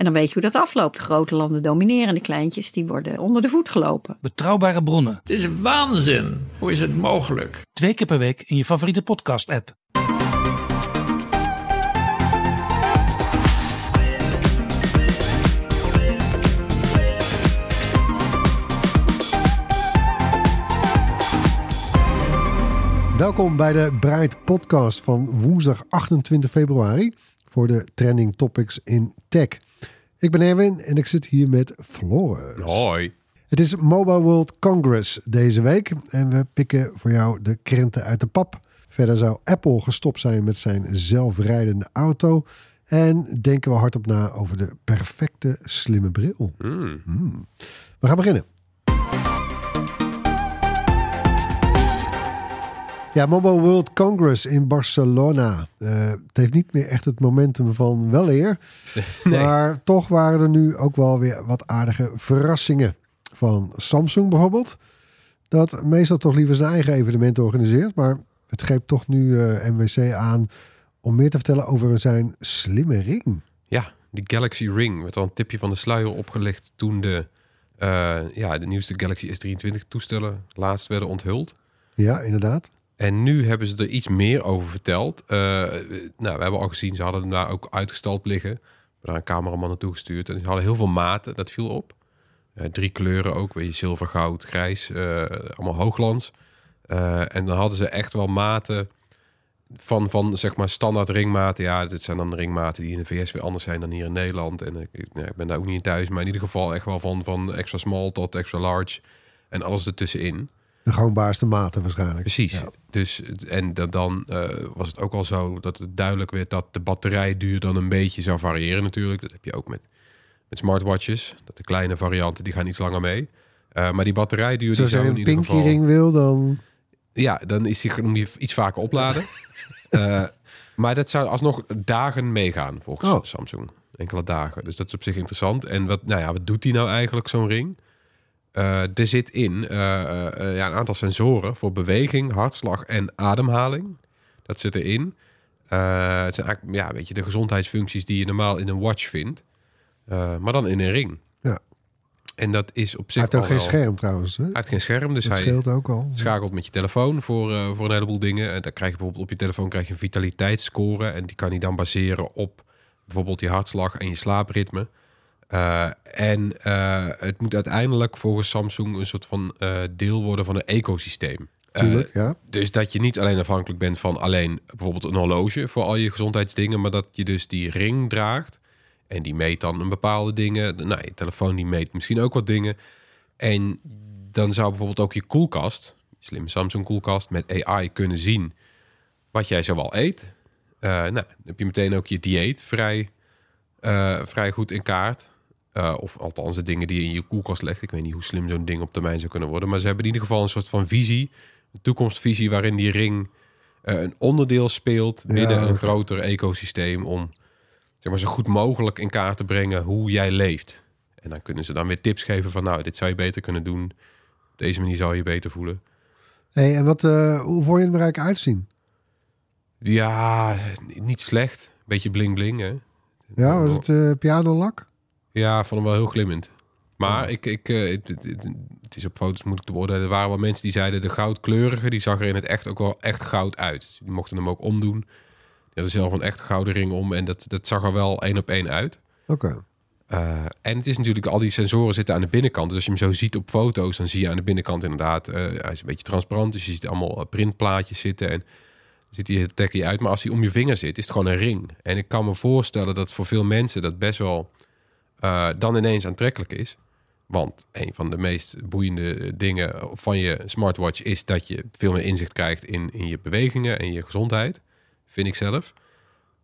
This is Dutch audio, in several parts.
En dan weet je hoe dat afloopt. De grote landen domineren en de kleintjes die worden onder de voet gelopen. Betrouwbare bronnen, Het is waanzin. Hoe is het mogelijk? twee keer per week in je favoriete podcast-app. Welkom bij de Bright Podcast van woensdag 28 februari voor de trending topics in tech. Ik ben Erwin en ik zit hier met Floris. Hoi. Het is Mobile World Congress deze week en we pikken voor jou de krenten uit de pap. Verder zou Apple gestopt zijn met zijn zelfrijdende auto en denken we hardop na over de perfecte slimme bril. Hmm. We gaan beginnen. Ja, Mobile World Congress in Barcelona. Eh, het heeft niet meer echt het momentum van wel eer. Maar toch waren er nu ook wel weer wat aardige verrassingen. Van Samsung bijvoorbeeld. Dat meestal toch liever zijn eigen evenementen organiseert. Maar het greep toch nu eh, MWC aan om meer te vertellen over zijn slimme ring. Ja, die Galaxy Ring werd al een tipje van de sluier opgelegd toen de, eh, ja, de nieuwste Galaxy S23 toestellen laatst werden onthuld. Ja, inderdaad. En nu hebben ze er iets meer over verteld. Eh, nou, we hebben al gezien, ze hadden hem daar ook uitgestald liggen. We hebben daar een cameraman naartoe gestuurd. En ze hadden heel veel maten, dat viel op. Eh, drie kleuren ook, weet je, zilver, goud, grijs. eh, allemaal hoogglans. Eh, en dan hadden ze echt wel maten van, van zeg maar standaard ringmaten. Ja, dit zijn dan ringmaten die in de VS weer anders zijn dan hier in Nederland. En ik, ik ben daar ook niet in thuis. Maar in ieder geval echt wel van, van extra small tot extra large. En alles ertussenin. De gangbaarste maten waarschijnlijk. Precies. Ja. Dus, en dan, dan eh, was het ook al zo dat het duidelijk werd dat de batterijduur dan een beetje zou variëren natuurlijk. Dat heb je ook met, met smartwatches. Dat de kleine varianten die gaan iets langer mee. Eh, maar die batterijduur Dus die als je een pinky wil, dan... Ja, dan is die, moet je iets vaker opladen. Eh, maar dat zou alsnog dagen meegaan volgens Oh. Samsung. Enkele dagen. Dus dat is op zich interessant. En wat, nou ja, wat doet die nou eigenlijk, zo'n ring? Eh, er zit in eh, eh, ja, een aantal sensoren voor beweging, hartslag en ademhaling. Dat zit erin. Het zijn eigenlijk ja, weet je, de gezondheidsfuncties die je normaal in een watch vindt. Maar dan in een ring. Ja. En dat is op Hij zich heeft ook geen scherm trouwens. Hè? Hij heeft geen scherm, dus Dat hij, scheelt ook al. schakelt met je telefoon voor, voor een heleboel dingen. En dan krijg je bijvoorbeeld op je telefoon krijg je een vitaliteitsscore. En die kan hij dan baseren op bijvoorbeeld je hartslag en je slaapritme. Eh, en eh, het moet uiteindelijk volgens Samsung een soort van eh, deel worden van een ecosysteem. Tuurlijk, ja. dus dat je niet alleen afhankelijk bent van alleen bijvoorbeeld een horloge voor al je gezondheidsdingen, maar dat je dus die ring draagt. En die meet dan een bepaalde dingen. Nou, je telefoon die meet misschien ook wat dingen. En dan zou bijvoorbeeld ook je koelkast, slimme Samsung koelkast met AI kunnen zien wat jij zowel eet. Nou, dan heb je meteen ook je dieet vrij, vrij goed in kaart. Eh, of althans de dingen die je in je koelkast legt. Ik weet niet hoe slim zo'n ding op termijn zou kunnen worden. Maar ze hebben in ieder geval een soort van visie. Een toekomstvisie waarin die ring eh, een onderdeel speelt binnen Ja, een groter ecosysteem. Om zeg maar, zo goed mogelijk in kaart te brengen hoe jij leeft. En dan kunnen ze dan weer tips geven van nou, dit zou je beter kunnen doen. Op deze manier zou je beter voelen. Hey, en wat, eh, hoe vond je het bereik uitzien? Ja, niet slecht. Beetje bling bling, hè? Ja, was het eh pianolak? Ja, vond hem wel heel glimmend. Maar ik, ik, eh, het, het- het- het is op foto's moet ik te beoordelen. Er waren wel mensen die zeiden de goudkleurige, die zag er in het echt ook wel echt goud uit. Dus die mochten hem ook omdoen. Die hadden zelf een echt gouden ring om en dat, dat zag er wel één op één uit. Oké. Eh, en het is natuurlijk, al die sensoren zitten aan de binnenkant. Dus als je hem zo ziet op foto's, dan zie je aan de binnenkant inderdaad, eh, hij is een beetje transparant. Dus je ziet allemaal printplaatjes zitten en dan ziet hij het uit. Maar als hij om je vinger zit, is het gewoon een ring. En ik kan me voorstellen dat voor veel mensen dat best wel eh, dan ineens aantrekkelijk is. Want een van de meest boeiende dingen van je smartwatch is dat je veel meer inzicht krijgt in, in je bewegingen en je gezondheid. Vind ik zelf.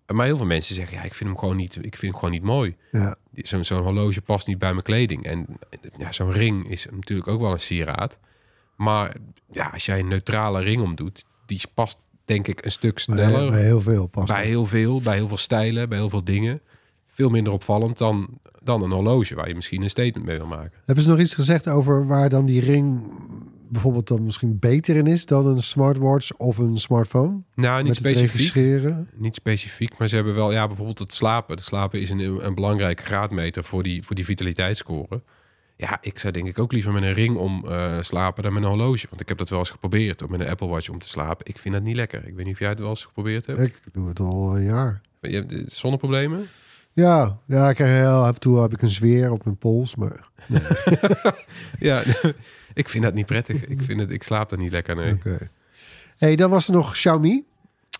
Maar heel veel mensen zeggen, ja, ik vind hem gewoon niet, ik vind hem gewoon niet mooi. Ja. Zo'n zo'n horloge past niet bij mijn kleding. En ja, zo'n ring is natuurlijk ook wel een sieraad. Maar ja, als jij een neutrale ring omdoet, die past denk ik een stuk sneller. bij heel veel pas. bij heel veel, bij heel veel stijlen, bij heel veel dingen. Veel minder opvallend dan, dan een horloge waar je misschien een statement mee wil maken. Hebben ze nog iets gezegd over waar dan die ring bijvoorbeeld dan misschien beter in is dan een smartwatch of een smartphone? Nou, niet het specifiek. Niet specifiek, maar ze hebben wel, ja, bijvoorbeeld het slapen. De slapen is een, een belangrijk graadmeter voor die, voor die vitaliteitsscore. Ja, ik zou denk ik ook liever met een ring om eh, slapen dan met een horloge. Want ik heb dat wel eens geprobeerd om met een Apple Watch om te slapen. Ik vind dat niet lekker. Ik weet niet of jij het wel eens geprobeerd hebt. Ik doe het al een jaar. Je hebt eh, zonneproblemen? Ja, ja, ik krijg heel af en toe heb ik een zweer op mijn pols, maar Ja, ik vind dat niet prettig. Ik, vind het, ik slaap er niet lekker, nee. oké. Hey, dan was er nog Xiaomi.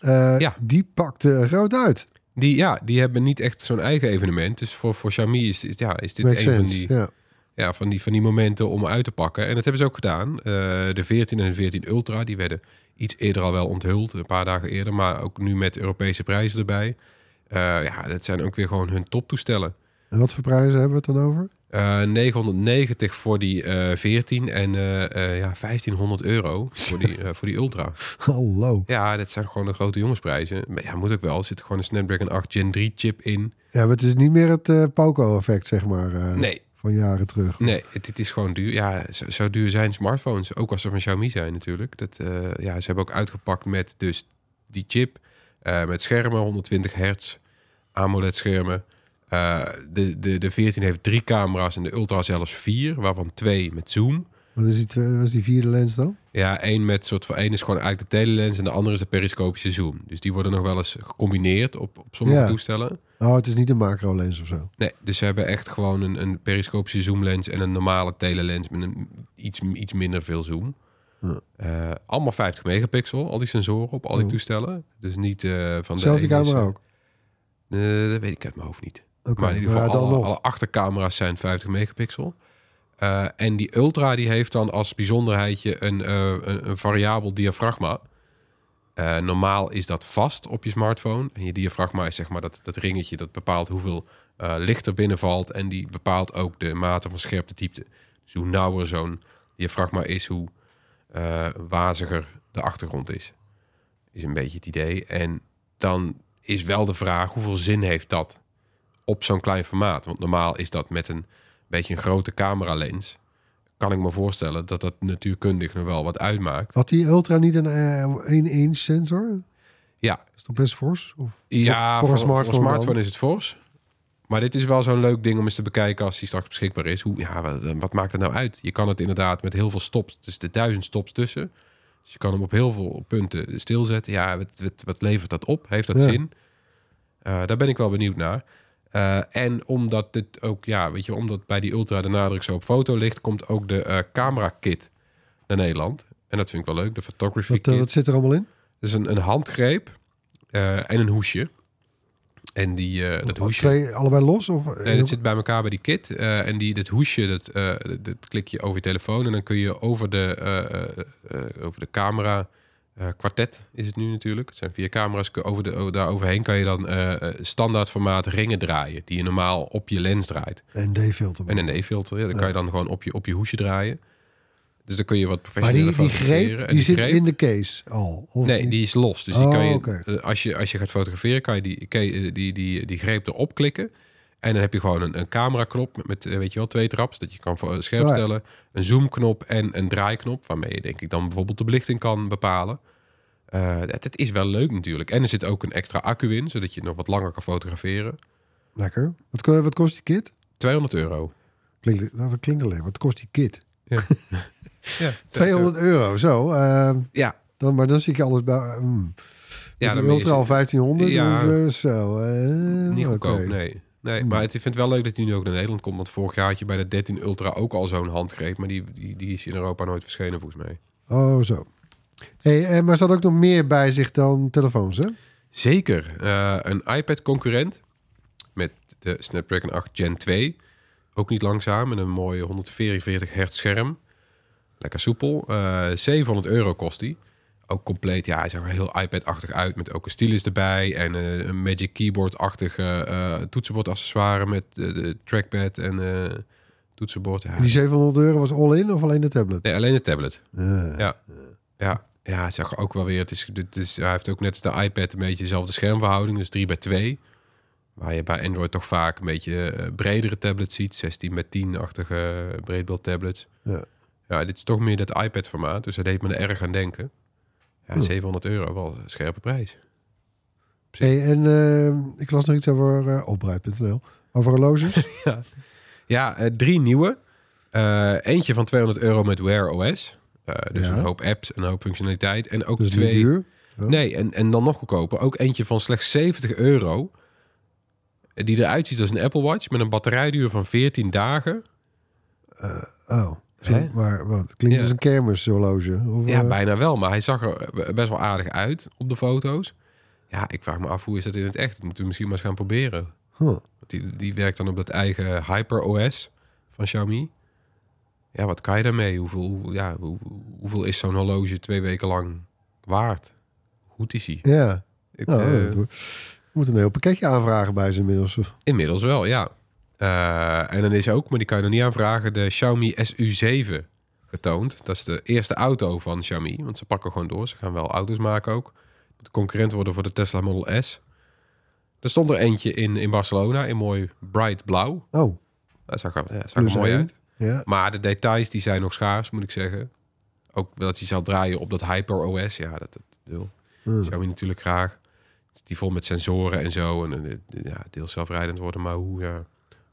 Eh, Ja. Die pakte groot uit. Die, ja, die hebben niet echt zo'n eigen evenement. Dus voor, voor Xiaomi is, is, ja, is dit Makes een van die, Ja. ja, van, die, van die momenten om uit te pakken. En dat hebben ze ook gedaan. Eh, de 14 en de 14 Ultra, die werden iets eerder al wel onthuld. Een paar dagen eerder. Maar ook nu met Europese prijzen erbij. Eh, ja, dat zijn ook weer gewoon hun toptoestellen. En wat voor prijzen hebben we het dan over? Eh 990 voor die eh 14 en eh, eh, ja, 1500 euro voor die, eh, voor die Ultra. Hallo. Ja, dat zijn gewoon de grote jongensprijzen. Maar ja, moet ook wel. Er zit gewoon een Snapdragon 8 Gen 3 chip in. Ja, maar het is niet meer het eh, Poco-effect, zeg maar, eh, Nee, van jaren terug. Nee, het, het is gewoon duur. Ja, zo, zo duur zijn smartphones. Ook als ze van Xiaomi zijn natuurlijk. Dat, eh, ja, ze hebben ook uitgepakt met dus die chip. Eh, met schermen, 120 hertz. AMOLED-schermen. Eh, de, de, de 14 heeft drie camera's en de Ultra zelfs vier. Waarvan twee met zoom. Wat is die, twee- wat is die vierde lens dan? Ja, één met soort van één is gewoon eigenlijk de telelens en de andere is de periscopische zoom. Dus die worden nog wel eens gecombineerd op, op sommige Ja. toestellen. Oh, het is niet een macro lens of zo. Nee, dus ze hebben echt gewoon een, een periscopische zoomlens en een normale telelens met een iets, iets minder veel zoom. Eh, allemaal 50 megapixel, al die sensoren op al die toestellen. Dus niet eh, van de ene is, camera ook. dat weet ik uit mijn hoofd niet. Maar in ieder geval, alle, achtercamera's zijn 50 megapixel. Eh, en die Ultra die heeft dan als bijzonderheidje een, een, een variabel diafragma. Normaal is dat vast op je smartphone. En je diafragma is zeg maar dat, dat ringetje dat bepaalt hoeveel licht er binnenvalt. En die bepaalt ook de mate van scherpte diepte. Dus hoe nauwer zo'n diafragma is, hoe eh, waziger de achtergrond is. Is een beetje het idee. En dan is wel de vraag, hoeveel zin heeft dat op zo'n klein formaat? Want normaal is dat met een beetje een grote cameralens. Kan ik me voorstellen dat dat natuurkundig nog wel wat uitmaakt. Had die Ultra niet een eh 1 inch sensor? Ja, Is dat best fors? Of ja voor, voor een smartphone, voor een smartphone is het fors. Maar dit is wel zo'n leuk ding om eens te bekijken als die straks beschikbaar is. Hoe, ja, wat, wat maakt het nou uit? Je kan het inderdaad met heel veel stops, dus de duizend stops tussen. Dus je kan hem op heel veel punten stilzetten. Ja, wat, wat, wat levert dat op? Heeft dat Ja. zin? Eh, daar ben ik wel benieuwd naar. Eh, en omdat dit ook, ja, weet je, omdat bij die Ultra de nadruk zo op foto ligt, komt ook de eh, camera kit naar Nederland. En dat vind ik wel leuk, de photography Wat, eh, kit. wat zit er allemaal in? Dus een, een handgreep eh, en een hoesje. En die, eh, dat hoesje... Twee allebei los? Of Nee, dat zit bij elkaar bij die kit. Eh, en die, dat hoesje, dat, eh, dat, dat klik je over je telefoon. En dan kun je over de, over de camera... kwartet is het nu natuurlijk. Het zijn vier camera's. Over de, over, daar overheen kan je dan standaard formaat ringen draaien. Die je normaal op je lens draait. Een D-filter. En een E-filter. Ja, dan kan je dan gewoon op je, op je hoesje draaien. Dus dan kun je wat maar professioneler die, die fotograferen. greep, die, zit greep- in de case al? Of Nee, niet? die is los. Dus die Oh, kan je, eh, als, je, als je gaat fotograferen, kan je die, je die, die, die greep erop klikken. En dan heb je gewoon een, een cameraknop met, met eh, weet je wel, twee traps. Dat je kan voor- scherp Oh ja. stellen. Een zoomknop en een draaiknop. Waarmee je denk ik dan bijvoorbeeld de belichting kan bepalen. Eh het, het is wel leuk natuurlijk. En er zit ook een extra accu in, zodat je nog wat langer kan fotograferen. Lekker. Wat, wat kost die kit? 200 euro. Klinkt, nou, wat klinkt alleen? Wat kost die kit? Ja, 200 euro, zo. eh, Ja, dan, maar dan zie ik alles bij... Mm. ja dan de Ultra al 1500, Ja. dus eh, zo. eh, niet goedkoop, nee. Nee, maar het, ik vind het wel leuk dat die nu ook naar Nederland komt. Want vorig jaar had je bij de 13 Ultra ook al zo'n handgreep. Maar die, die, die is in Europa nooit verschenen volgens mij. Oh, zo. Hey, eh, maar zat ook nog meer bij zich dan telefoons, hè? Zeker. Een iPad-concurrent met de Snapdragon 8 Gen 2. Ook niet langzaam, met een mooie 144 hertz scherm. Lekker soepel. Eh 700 euro kost die. Ook compleet, ja, hij zag er heel iPad-achtig uit. Met ook een stylus erbij en eh, een Magic Keyboard-achtige toetsenbord-accessoire met de trackpad en toetsenbord. Ja. Die 700 euro was all-in of alleen de tablet? Nee, alleen de tablet. Eh, Ja. Ja, Ja, het zag ook wel weer. Het is, hij heeft ook net als de iPad een beetje dezelfde schermverhouding, dus 3 bij 2. Waar je bij Android toch vaak een beetje bredere tablets ziet, 16 met 10-achtige breedbeeld tablets. Ja. Ja, dit is toch meer dat iPad-formaat, dus dat deed me er erg aan denken. Ja, Oeh. 700 euro, wel een scherpe prijs. Hey, en eh, ik las nog iets over uh, opbreid.nl. Over horloges. Ja, eh, drie nieuwe. Eh, eentje van 200 euro met Wear OS. Eh, dus Ja. een hoop apps en een hoop functionaliteit. En ook dus twee. duur. Nee, en, en dan nog goedkoper. Ook eentje van slechts 70 euro. eh, Die eruit ziet als een Apple Watch met een batterijduur van 14 dagen. Oh, zo, maar wat? Klinkt Ja. als een kermishorloge. Of, Ja, eh, bijna wel. Maar hij zag er best wel aardig uit op de foto's. Ja, ik vraag me af hoe is dat in het echt. Dat moeten we misschien maar eens gaan proberen. huh. Die, die werkt dan op dat eigen Hyper OS van Xiaomi. Ja, wat kan je daarmee? Hoeveel, hoe- ja, hoe, hoeveel is zo'n horloge twee weken lang waard? Hoe goed is hij? Ja, Ik, nou, eh, moeten een heel pakketje aanvragen bij ze inmiddels. inmiddels wel, ja. Eh, en dan is ook, maar die kan je nog niet aanvragen, de Xiaomi SU7 getoond. Dat is de eerste auto van Xiaomi. Want ze pakken gewoon door. Ze gaan wel auto's maken ook. De concurrent worden voor de Tesla Model S. Er stond er eentje in, in Barcelona in mooi bright blauw. Oh, Dat zag er, ja, zag er mooi uit. ja. Maar de details die zijn nog schaars, moet ik zeggen. Ook dat hij zal draaien op dat Hyper OS. Ja, dat, dat wil Hmm. Xiaomi natuurlijk graag. Die vol met sensoren en zo. En ja, deels zelfrijdend worden. Maar hoe, ja,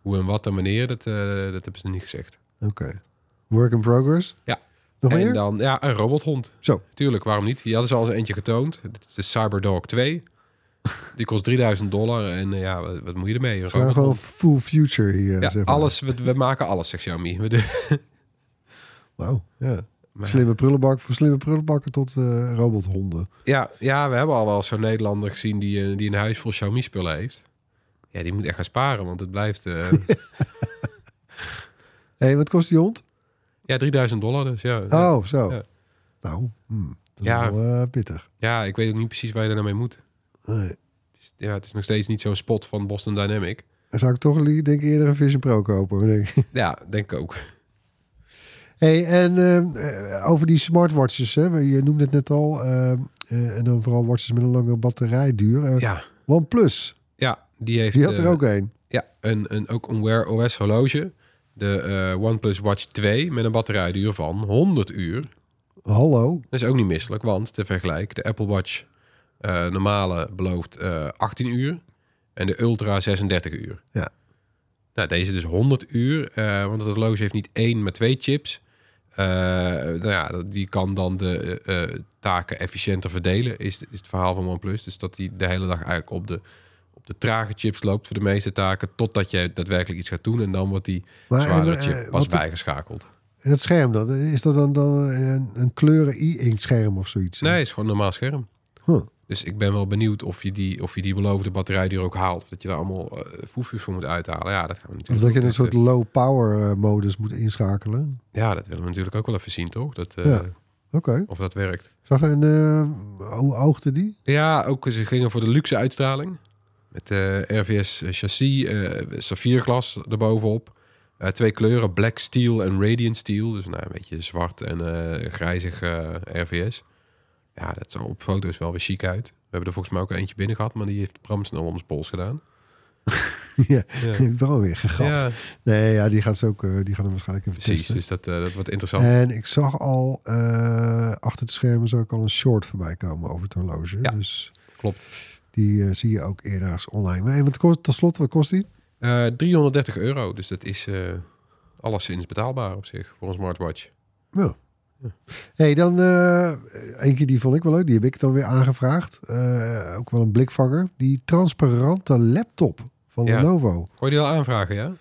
hoe en wat en wanneer, dat, eh, dat hebben ze niet gezegd. Oké. Work in progress? Ja. Nog en meer? dan, ja, een robothond. Zo. Tuurlijk, waarom niet? Die hadden ze al eens eentje getoond. Het is de Cyberdog 2. Die kost 3000 dollar. En eh, ja, wat, wat moet je ermee? We gaan gewoon full future hier. Ja, zeg maar. alles, we, we maken alles, zegt Xiaomi. We doen- Wauw, ja. Maar- Slimme prullenbak, van slimme prullenbakken tot eh, robothonden. Ja, ja, we hebben al wel zo'n Nederlander gezien die, die een huis vol Xiaomi-spullen heeft. Ja, die moet echt gaan sparen, want het blijft... Hé, hey, wat kost die hond? ja, 3000 dollar dus, ja. Oh, zo. Ja. Nou, hmm, dat is Ja. wel eh, pittig. Ja, ik weet ook niet precies waar je er nou mee moet. Nee. Het is, ja, het is nog steeds niet zo'n spot van Boston Dynamic. Dan zou ik toch denk ik eerder een Vision Pro kopen. Denk ik. Ja, denk ik ook. Hey, en eh, over die smartwatches, hè? je noemde het net al. en dan vooral watches met een lange batterijduur. Ja, OnePlus, die heeft... die had er eh, ook een. Ja, een, een, ook een Wear OS horloge. De eh, OnePlus Watch 2 met een batterijduur van 100 uur. Hallo. Dat is ook niet misselijk, want te vergelijk, de Apple Watch eh, normale belooft eh 18 uur en de Ultra 36 uur. Ja. Nou, deze dus 100 uur, want het horloge heeft niet één, maar twee chips. Nou ja, die kan dan de taken efficiënter verdelen, is, is het verhaal van OnePlus. Dus dat die de hele dag eigenlijk op de, op de trage chips loopt voor de meeste taken, totdat je daadwerkelijk iets gaat doen. En dan wordt die Maar, zwaardere eh, chip eh, pas bijgeschakeld. En het scherm dan? Is dat dan, dan een, een kleuren e-ink scherm of zoiets? Nee, het is gewoon een normaal scherm. Huh. Dus ik ben wel benieuwd of je die, of je die beloofde batterijduur ook haalt. Of dat je daar allemaal uh, voor moet uithalen. Ja, dat gaan we Of natuurlijk dat je een soort low power eh, modus moet inschakelen. Ja, dat willen we natuurlijk ook wel even zien, toch? Dat, eh, Ja. Oké. Of dat werkt. Zag je een, eh, hoe oogde die? Ja, ook ze gingen voor de luxe uitstraling. Met eh RVS chassis, eh saffierglas erbovenop. Eh, twee kleuren, black steel en radiant steel. Dus nou, een beetje zwart en grijzig RVS. Ja, dat zag op foto's wel weer chic uit. We hebben er volgens mij ook eentje binnen gehad, maar die heeft Bram snel om zijn pols gedaan. ja, Ja. ik ben alweer gegapt. Ja, Nee, ja, die gaat ze ook, die gaan hem waarschijnlijk even precies. testen. Dus dat, dat wordt interessant. En ik zag al achter het scherm zag ik al een short voorbij komen over het horloge. Ja. Dus Klopt. Die eh, zie je ook eerder online. Maar wat kost, tot slot, wat kost die? Eh 330 euro, dus dat is eh alleszins betaalbaar op zich voor een smartwatch. Ja. hey, dan eh eentje die vond ik wel leuk. Die heb ik dan weer aangevraagd. Eh, ook wel een blikvanger. Die transparante laptop van Ja. Lenovo. Gooi je die al aanvragen, ja?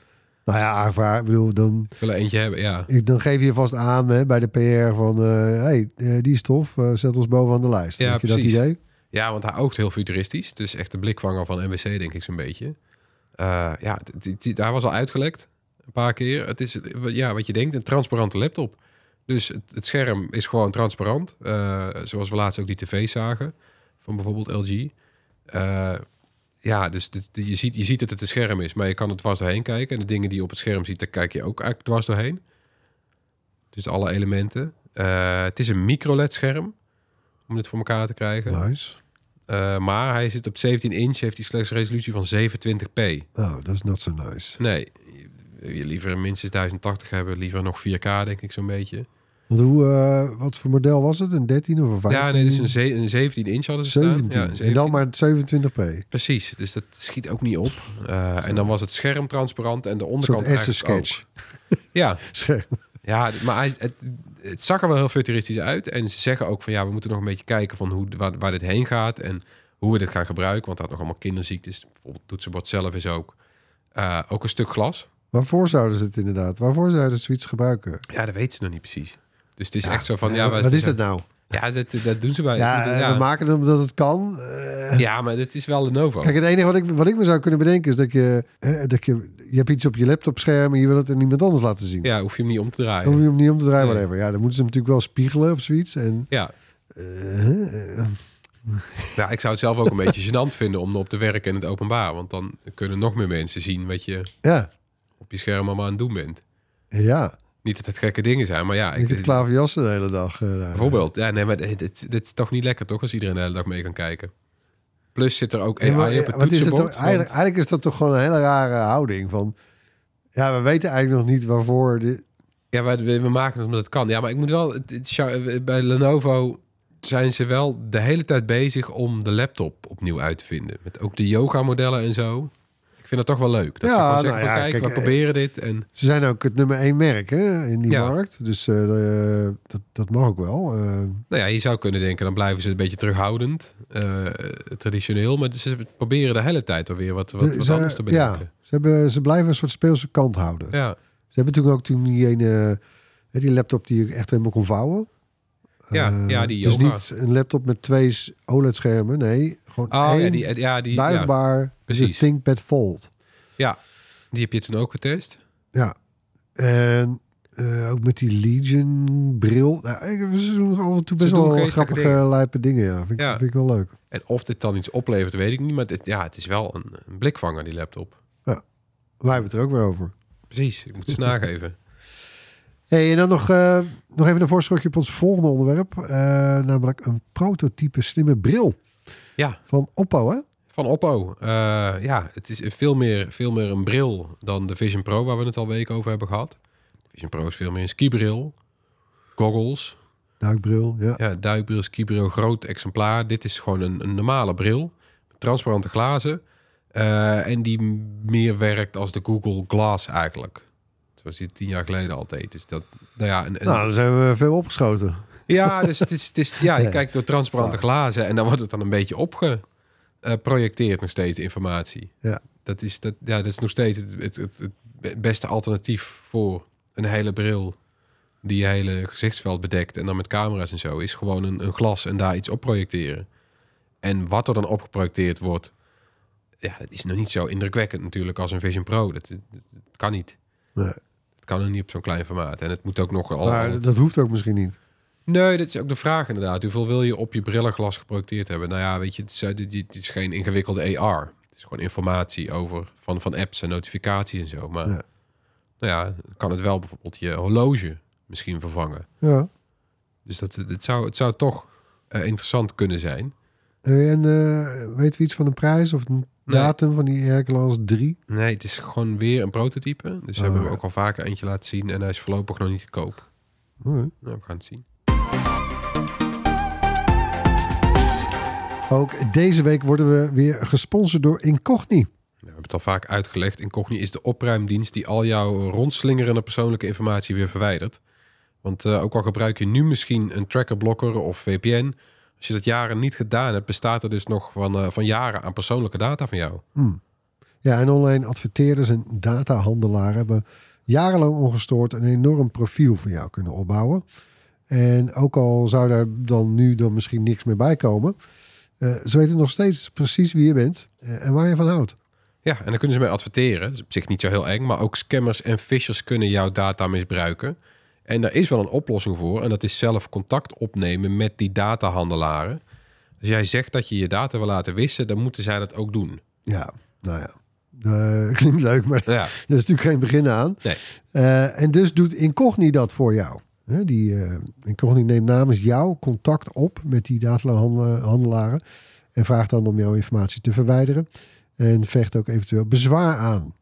Nou ja, aangevraagd. Ik bedoel, dan, Ik wil er eentje hebben, ja. ik- dan geef je vast aan hè, bij de PR van... eh hey, eh, die stof, eh, zet ons bovenaan de lijst. Ja, Heb je dat idee? Ja, want hij oogt heel futuristisch. Het is echt de blikvanger van NWC, denk ik zo'n beetje. Eh, ja, hij was al uitgelekt een paar keer. Het is ja, wat je denkt, een transparante laptop. Dus het, scherm is gewoon transparant. Eh, zoals we laatst ook die tv zagen van bijvoorbeeld LG. Eh, ja, dus je, ziet, je ziet dat het een scherm is, maar je kan er dwars doorheen kijken. En de dingen die je op het scherm ziet, daar kijk je ook eigenlijk dwars doorheen. Dus alle elementen. Het is een micro-LED scherm. om dit voor elkaar te krijgen. Nice. Eh, maar hij zit op 17 inch, heeft hij slechts een resolutie van 720p. Oh, dat is not so nice. Nee, je, liever minstens 1080 hebben, liever nog 4K, denk ik zo'n beetje. Want hoe, eh, wat voor model was het? Een 13 of een 15? Ja, nee, dus een, ze- een 17 inch hadden ze 17. staan. Ja, een En dan 17. maar 27p. Precies, dus dat schiet ook niet op. Eh, en dan was het scherm transparant en de Een onderkant Etch-a-sketch. ook. Ja, Scherm. ja maar hij, het, het zag er wel heel futuristisch uit. En ze zeggen ook van ja, we moeten nog een beetje kijken van hoe, waar, waar dit heen gaat en hoe we dit gaan gebruiken. Want hij had nog allemaal kinderziektes. Bijvoorbeeld het toetsenbord zelf is ook, eh, ook een stuk glas. Waarvoor zouden ze het inderdaad? Waarvoor zouden ze zoiets gebruiken? Ja, dat weten ze nog niet precies. Dus het is Ja, echt zo van eh, ja, wat is dat nou? Ja, dat, dat doen ze bij. Ja, ja, we maken het omdat het kan. Eh, ja, maar dit is wel Lenovo. Kijk, het enige wat ik, wat ik me zou kunnen bedenken is dat je, eh, dat je... Je hebt iets op je laptopscherm en je wil het aan iemand anders laten zien. Ja, hoef je hem niet om te draaien. Dan hoef je hem niet om te draaien, Nee. whatever. Ja, dan moeten ze hem natuurlijk wel spiegelen of zoiets. En, Ja. eh, ja, ik zou het zelf ook een beetje gênant vinden om erop te werken in het openbaar. Want dan kunnen nog meer mensen zien wat je ja, op je scherm allemaal aan het doen bent. ja. Niet dat het gekke dingen zijn, maar ja. Ik heb klaverjassen de hele dag. daar. bijvoorbeeld, ja, nee, maar dit, dit, dit is toch niet lekker, toch? Als iedereen de hele dag mee kan kijken. Plus zit er ook AI maar, op het wat is het toch, eigenlijk, want- eigenlijk is dat toch gewoon een hele rare houding van... Ja, we weten eigenlijk nog niet waarvoor dit... Ja, we, we maken het omdat het kan. Ja, maar ik moet wel... Het, bij Lenovo zijn ze wel de hele tijd bezig om de laptop opnieuw uit te vinden. Met ook de yoga-modellen en zo. Ik vind dat toch wel leuk. Dat ze Ja, gewoon zeggen nou van, ja, kijk, kijk, we eh, proberen dit. En Ze zijn ook het nummer één merk hè, in die Ja. markt. Dus eh, de- dat, dat mag ook wel. Eh, nou ja, je zou kunnen denken, dan blijven ze een beetje terughoudend. eh, traditioneel. Maar ze proberen de hele tijd alweer wat, wat, wat ze, anders te ja, bedenken. ze, hebben, ze blijven een soort speelse kant houden. Ja, Ze hebben toen ook toen die ene... Die laptop die je echt helemaal kon vouwen. ja, Eh, ja die Dus yoga. niet een laptop met twee OLED-schermen. Nee, gewoon Oh één ja, die, ja, die, ja, buigbaar. precies. De ThinkPad Fold. ja, die heb je toen ook getest. Ja. En eh, ook met die Legion bril. Nou, ik- ze doen af en toe best Ze wel grappige, dingen. lijpe dingen. Ja, vind, ik- Ja. vind ik wel leuk. En of dit dan iets oplevert, weet ik niet. Maar dit, ja, het is wel een, een blikvanger, die laptop. Wij hebben het er ook weer over. Precies, ik moet het nageven. Hey, en dan nog, eh, nog even een voorschotje op ons volgende onderwerp. Eh, namelijk een prototype slimme bril Ja, van Oppo. Hè? van Oppo. Eh, ja, het is veel meer, veel meer een bril dan de Vision Pro, waar we het al weken over hebben gehad. Vision Pro is veel meer een skibril. Goggles. Duikbril, ja. Ja, duikbril, skibril, groot exemplaar. Dit is gewoon een, een normale bril. Met transparante glazen. Eh, en die meer werkt als de Google Glass eigenlijk. Zoals die tien jaar geleden al deed. Dus dat, nou ja, Nou, dan zijn we veel opgeschoten. Ja, dus het is, het is, ja, je kijkt door transparante glazen en dan wordt het dan een beetje opgeprojecteerd nog steeds, informatie. Ja. Dat is, dat, ja, dat is nog steeds het, het, het, het beste alternatief voor een hele bril die je hele gezichtsveld bedekt en dan met camera's en zo, is gewoon een, een glas en daar iets op projecteren. En wat er dan opgeprojecteerd wordt, ja, dat is nog niet zo indrukwekkend natuurlijk als een Vision Pro. Dat, dat, dat kan niet. Nee. Het kan nog niet op zo'n klein formaat. En het moet ook nog al... Maar dat hoeft ook misschien niet. Nee, dat is ook de vraag inderdaad. Hoeveel wil je op je brillenglas geprojecteerd hebben? Nou ja, weet je, het is, het is- het is geen ingewikkelde AR. Het is gewoon informatie over van, van apps en notificaties en zo. Maar Ja. nou ja, kan het wel bijvoorbeeld je horloge misschien vervangen. Ja. Dus dat, het, zou, het zou toch eh, interessant kunnen zijn. Eh, En eh, weten we iets van de prijs of de datum van die Hercules 3? Nee, het is gewoon weer een prototype. Dus Oh, hebben we ook al vaker eentje laten zien. En hij is voorlopig nog niet te koop. Nou, we gaan het zien. Ook deze week worden we weer gesponsord door Incogni. Nou, we hebben het al vaak uitgelegd. Incogni is de opruimdienst die al jouw rondslingerende persoonlijke informatie weer verwijdert. Want eh, ook al gebruik je nu misschien een trackerblokker of VPN, als je dat jaren niet gedaan hebt, bestaat er dus nog van, eh, van jaren aan persoonlijke data van jou. Ja, en online adverteerders en datahandelaren hebben jarenlang ongestoord een enorm profiel van jou kunnen opbouwen. En ook al zou daar dan nu dan misschien niks meer bij komen, eh, ze weten nog steeds precies wie je bent eh, en waar je van houdt. Ja, en dan kunnen ze mee adverteren. Dat is op zich niet zo heel eng, maar ook scammers en phishers kunnen jouw data misbruiken. En daar is wel een oplossing voor. En dat is zelf contact opnemen met die datahandelaren. Als jij zegt dat je je data wil laten wissen, dan moeten zij dat ook doen. Ja, nou ja. Eh, klinkt leuk, maar Ja, er is natuurlijk geen begin aan. nee. En dus doet Incogni dat voor jou. Hè, die uh, neemt namens jou contact op met die datahandelaren. En vraagt dan om jouw informatie te verwijderen. En vecht ook eventueel bezwaar aan.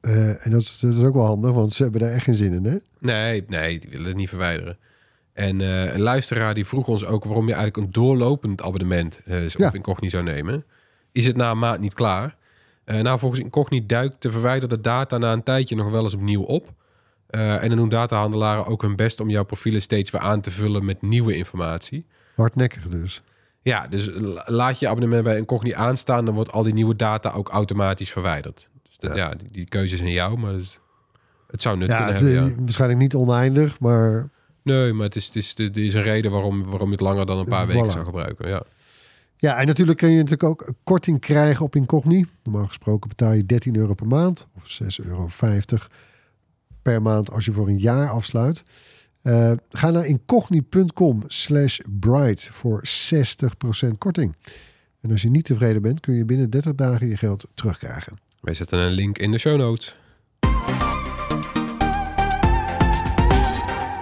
Uh, en dat is, dat is, ook wel handig, want ze hebben daar echt geen zin in, hè? Nee, nee, die willen het niet verwijderen. En uh, een luisteraar die vroeg ons ook waarom je eigenlijk een doorlopend abonnement uh, op. Incogni zou nemen. Is het na een maand niet klaar? Nou, volgens Incogni duikt de verwijderde data na een tijdje nog wel eens opnieuw op. en dan doen datahandelaren ook hun best om jouw profielen steeds weer aan te vullen met nieuwe informatie. Hardnekkig dus. Ja, dus laat je abonnement bij Incogni aanstaan, dan wordt al die nieuwe data ook automatisch verwijderd. Dus dat, ja. ja die, die, keuze is in jou, maar dus, het zou nut ja, kunnen het, hebben. Ja. Waarschijnlijk niet oneindig, maar... Nee, maar het is, het is, er is een reden waarom, waarom je het langer dan een paar voilà. weken zou gebruiken. Ja. ja, en natuurlijk kun je natuurlijk ook korting krijgen op Incogni. Normaal gesproken betaal je 13 euro per maand of 6,50 euro per maand als je voor een jaar afsluit. Uh, ga naar incogni.com slash bright voor 60% korting. En als je niet tevreden bent, kun je binnen 30 dagen je geld terugkrijgen. Wij zetten een link in de show notes.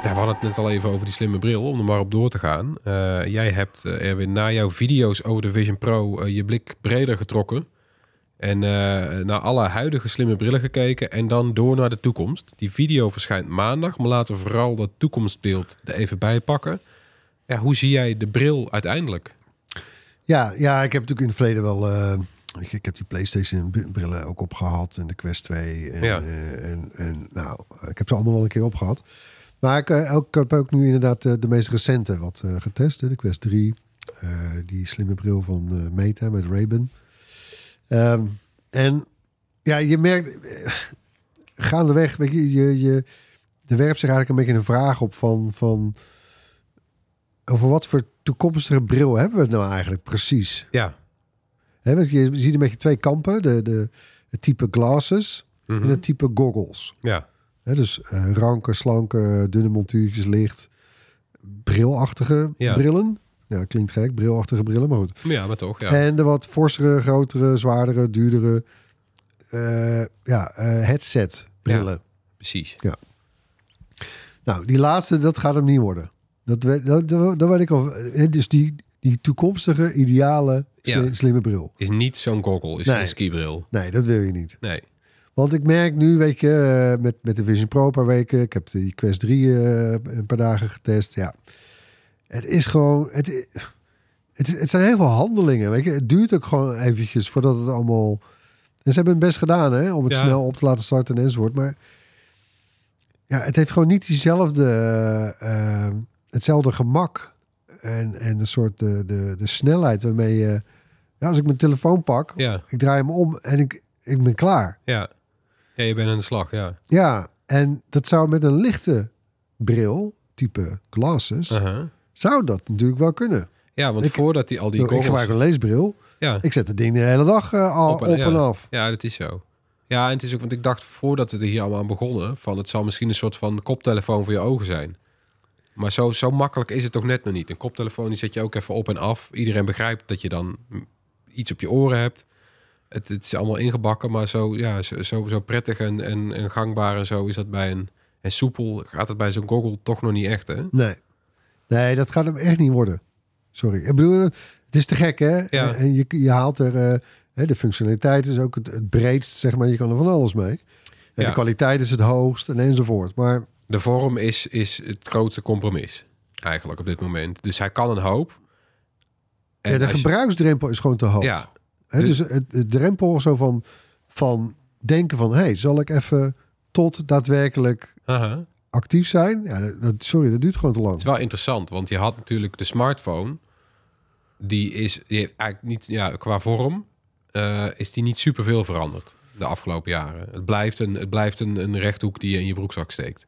We hadden het net al even over die slimme bril, om er maar op door te gaan. Uh, jij hebt, uh, Erwin, na jouw video's over de Vision Pro je blik breder getrokken. En naar alle huidige slimme brillen gekeken en dan door naar de toekomst. Die video verschijnt maandag, maar laten we vooral dat toekomstbeeld er even bij pakken. Ja, hoe zie jij de bril uiteindelijk? Ja, ja ik heb natuurlijk in het verleden wel... Ik, ik, heb die PlayStation brillen ook opgehad en de Quest 2. En, ja. en, en nou, ik heb ze allemaal wel een keer opgehad. Maar ik, ik, heb ook nu inderdaad de meest recente wat getest. De Quest 3. die slimme bril van Meta met Ray-Ban. Um, en ja, je merkt... gaandeweg, weet je, je, je... Er werpt zich eigenlijk een beetje een vraag op van... van over wat voor toekomstige bril hebben we het nou eigenlijk precies? Ja. He, je ziet een beetje twee kampen. De, de, het type glasses mm -hmm. en het type goggles. Ja. He, dus uh, ranke, slanke, dunne montuurtjes, licht. Brilachtige ja. brillen. Ja, klinkt gek. Brilachtige brillen, maar goed. Ja, maar toch, ja. En de wat forsere, grotere, zwaardere, duurdere... Uh, ja, uh, headset brillen. Ja, precies. Ja. Nou, die laatste, dat gaat hem niet worden. Dat, dat, dat, dat weet ik al. Dus die, die toekomstige, ideale, sli slimme bril. Is niet zo'n goggle, is Nee. een skibril. Nee, dat wil je niet. Nee. Want ik merk nu, weet je, eh, met, met de Vision Pro een paar weken. Ik heb die Quest 3 uh, een paar dagen getest. Ja, het is gewoon... Het, het, het zijn heel veel handelingen, weet je. Het duurt ook gewoon eventjes voordat het allemaal... En ze hebben het best gedaan, hè, om het Ja. snel op te laten starten enzovoort. Maar ja, het heeft gewoon niet diezelfde... eh, hetzelfde gemak en, en een soort de, de, de snelheid waarmee je... Ja, als ik mijn telefoon pak, Ja, ik draai hem om en ik, ik ben klaar. ja. Ja, je bent aan de slag, ja. Ja, en dat zou met een lichte bril, type glasses. Zou dat natuurlijk wel kunnen. Ja, want Ik- voordat die al die ik gebruik een leesbril. Ja, Ik zet het ding de hele dag eh, al op, en, ja. af. Ja, dat is zo. Ja, en het is ook, want ik dacht voordat we er hier allemaal aan begonnen, van het zal misschien een soort van koptelefoon voor je ogen zijn. Maar zo, zo makkelijk is het toch net nog niet. Een koptelefoon die zet je ook even op en af. Iedereen begrijpt dat je dan iets op je oren hebt. Het, het is allemaal ingebakken, maar zo, ja, zo, zo, zo prettig en, en, en gangbaar en zo is dat bij een... En soepel gaat het bij zo'n goggle toch nog niet echt, hè? Nee. Nee, dat gaat hem echt niet worden. Sorry. Ik bedoel, het is te gek, hè? Ja. En je, je haalt er... eh, hè, de functionaliteit is ook het, het breedst, zeg maar. Je kan er van alles mee. En Ja. De kwaliteit is het hoogst en enzovoort. Maar De vorm is, is het grootste compromis, eigenlijk op dit moment. Dus hij kan een hoop. En ja, de je- gebruiksdrempel is gewoon te hoog. Ja, Dus- dus het, het drempel zo van, van denken van... hey, zal ik even tot daadwerkelijk Aha. Actief zijn? Ja, dat, sorry, dat duurt gewoon te lang. Het is wel interessant, want je had natuurlijk de smartphone. Die is die heeft eigenlijk niet, ja, qua vorm, eh, is die niet superveel veranderd de afgelopen jaren. Het blijft een, het blijft een, een rechthoek die je in je broekzak steekt.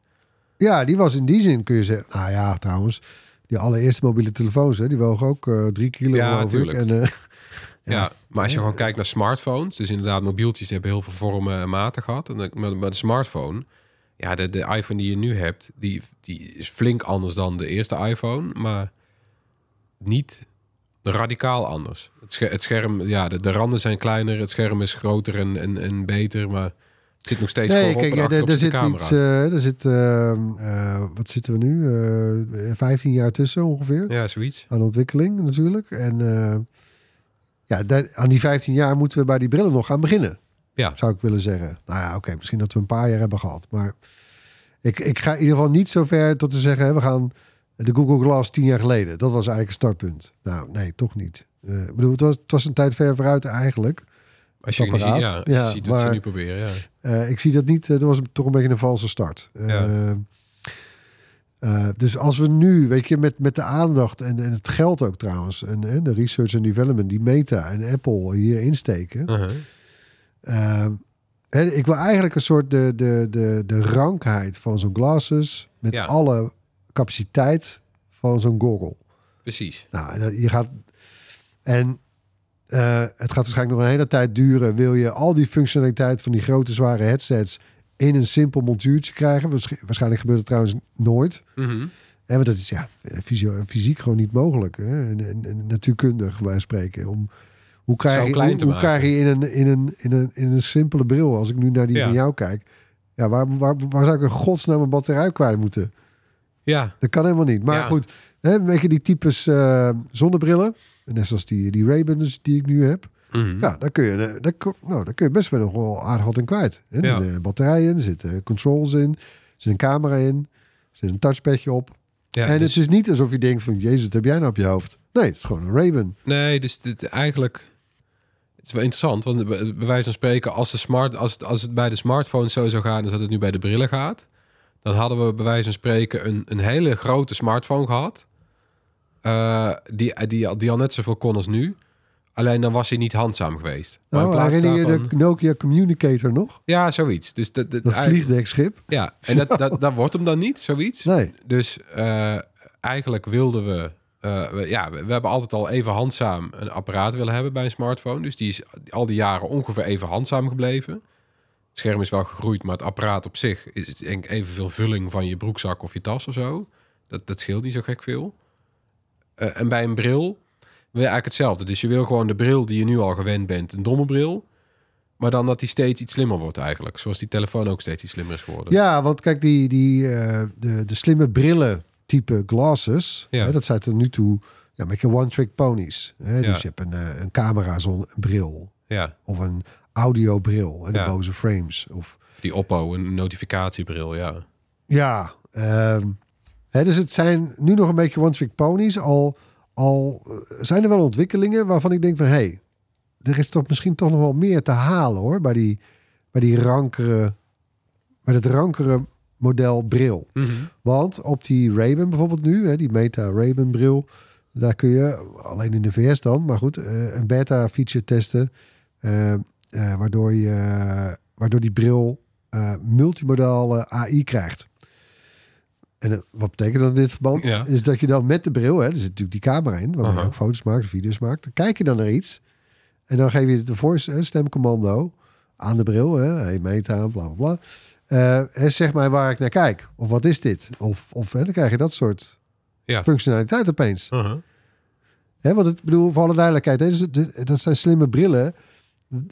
Ja, die was in die zin, kun je zeggen... Nou ja, trouwens, die allereerste mobiele telefoons... Hè, die wogen ook eh, drie kilo, Ja, geloof ik. tuurlijk. En, eh, Ja. maar als je gewoon kijkt naar smartphones, dus inderdaad mobieltjes hebben heel veel vormen en maten gehad. En maar, maar de smartphone, ja, de, de iPhone die je nu hebt, die, die is flink anders dan de eerste iPhone, maar niet radicaal anders. Het, scher- het scherm, ja, de, de randen zijn kleiner, het scherm is groter en, en, en beter, maar het zit nog steeds Nee, voorop kijk, en er, zit camera. iets. eh, er zit. ehm, eh, wat zitten we nu? Eh 15 jaar tussen ongeveer. ja, zoiets. Aan ontwikkeling natuurlijk. En eh, ja, daar- aan die 15 jaar moeten we bij die brillen nog gaan beginnen. Ja. Zou ik willen zeggen. Nou ja, oké, misschien dat we een paar jaar hebben gehad. Maar ik, ik ga in ieder geval niet zo ver tot te zeggen... hè, we gaan de Google Glass 10 jaar geleden. Dat was eigenlijk een startpunt. Nou, nee, toch niet. Eh, ik bedoel, het was, het was een tijd ver vooruit eigenlijk. Als je, Het ziet, ja, apparaat. als je Ja, ziet wat ze maar- nu proberen, ja. Eh, ik zie dat niet. eh, dat was toch een beetje een valse start. Ja. dus als we nu, weet je, met, met de aandacht en, en het geld ook trouwens, en, en de research en development die Meta en Apple hier insteken. Uh-huh. Eh, ik wil eigenlijk een soort de, de, de, de rankheid van zo'n glasses met Ja. alle capaciteit van zo'n goggle. Precies. Nou, je gaat. En eh, het gaat waarschijnlijk nog een hele tijd duren. Wil je al die functionaliteit van die grote zware headsets in een simpel montuurtje krijgen? Waarsch- Waarschijnlijk gebeurt het trouwens nooit. Mhm. En want dat is ja, fysio- fysiek gewoon niet mogelijk. Hè? En, en, en natuurkundig bij spreken. Om, hoe krijg je, klein hoe, te hoe krijg je in een, in, een, in, een, in een simpele bril, als ik nu naar die Ja. van jou kijk. Ja, waar, waar, waar zou ik een godsnaam een batterij kwijt moeten? Ja, Dat kan helemaal niet. Maar Ja. goed, hè, weet je, die types eh, zonnebrillen. Net zoals die, die Ray-Bans die ik nu heb. Mhm. Ja, daar kun je, daar, nou, daar kun je best wel nog wel aardig wat in kwijt. Hè? Er Ja. zitten batterijen er zitten controls in, er zit een camera in, er zit een touchpadje op. Ja, en dus- het is niet alsof je denkt van, jezus, wat heb jij nou op je hoofd? Nee, het is gewoon een Ray-Ban. Nee, dus dit, eigenlijk... Het is wel interessant, want bij wijze van spreken... als, de smart, als, het- als het bij de smartphone zo zou gaan... als dat het nu bij de brillen gaat... dan hadden we bij wijze van spreken... een, een hele grote smartphone gehad... eh, die, die, al- die al net zoveel kon als nu... Alleen dan was hij niet handzaam geweest. Maar Nou, herinner je daarvan- de Nokia Communicator nog? Ja, zoiets. Dus dat, dat, Dat vliegdekschip? Ja, en dat, dat, dat wordt hem dan niet, zoiets. Nee. Dus eh, eigenlijk wilden we, eh, we- ja, we, hebben altijd al even handzaam een apparaat willen hebben bij een smartphone. Dus die is al die jaren ongeveer even handzaam gebleven. Het scherm is wel gegroeid, maar het apparaat op zich is denk ik evenveel vulling van je broekzak of je tas of zo. Dat, dat scheelt niet zo gek veel. Eh, en bij een bril wil eigenlijk hetzelfde. Dus je wil gewoon de bril die je nu al gewend bent, een domme bril. Maar dan dat die steeds iets slimmer wordt eigenlijk. Zoals die telefoon ook steeds iets slimmer is geworden. Ja, want kijk, die, die, eh, de, de slimme brillen type glasses, Ja. hè, dat zijn tot nu toe ja, met je one-trick ponies. Hè? Dus je hebt een, eh, een camera zon bril Ja, of een audiobril en de boze frames. Of, die Oppo, een notificatiebril, ja. ja, ehm, hè, dus het zijn nu nog een beetje one-trick ponies. Al, al eh, zijn er wel ontwikkelingen waarvan ik denk van... hé, hey, er is toch misschien toch nog wel meer te halen hoor... bij die, bij die rankere, bij het rankere model bril. Want op die Ray-Ban bijvoorbeeld nu, hè, die Meta Ray-Ban bril, daar kun je alleen in de VS dan, maar goed, eh, een beta feature testen, eh, eh, waardoor je, waardoor die bril multimodale AI krijgt. En wat betekent dat in dit verband? Ja. Is dat je dan met de bril, hè, er zit natuurlijk die camera in, waarmee je ook foto's maakt, video's maakt, dan kijk je dan naar iets en dan geef je de voice stemcommando aan de bril, hè, hey, Meta, bla bla bla. En zeg maar waar ik naar kijk. Of wat is dit? Of, of hè, dan krijg je dat soort Ja. functionaliteit opeens. Uh-huh. Hè, want het bedoel, voor alle duidelijkheid, deze, de- dat zijn slimme brillen.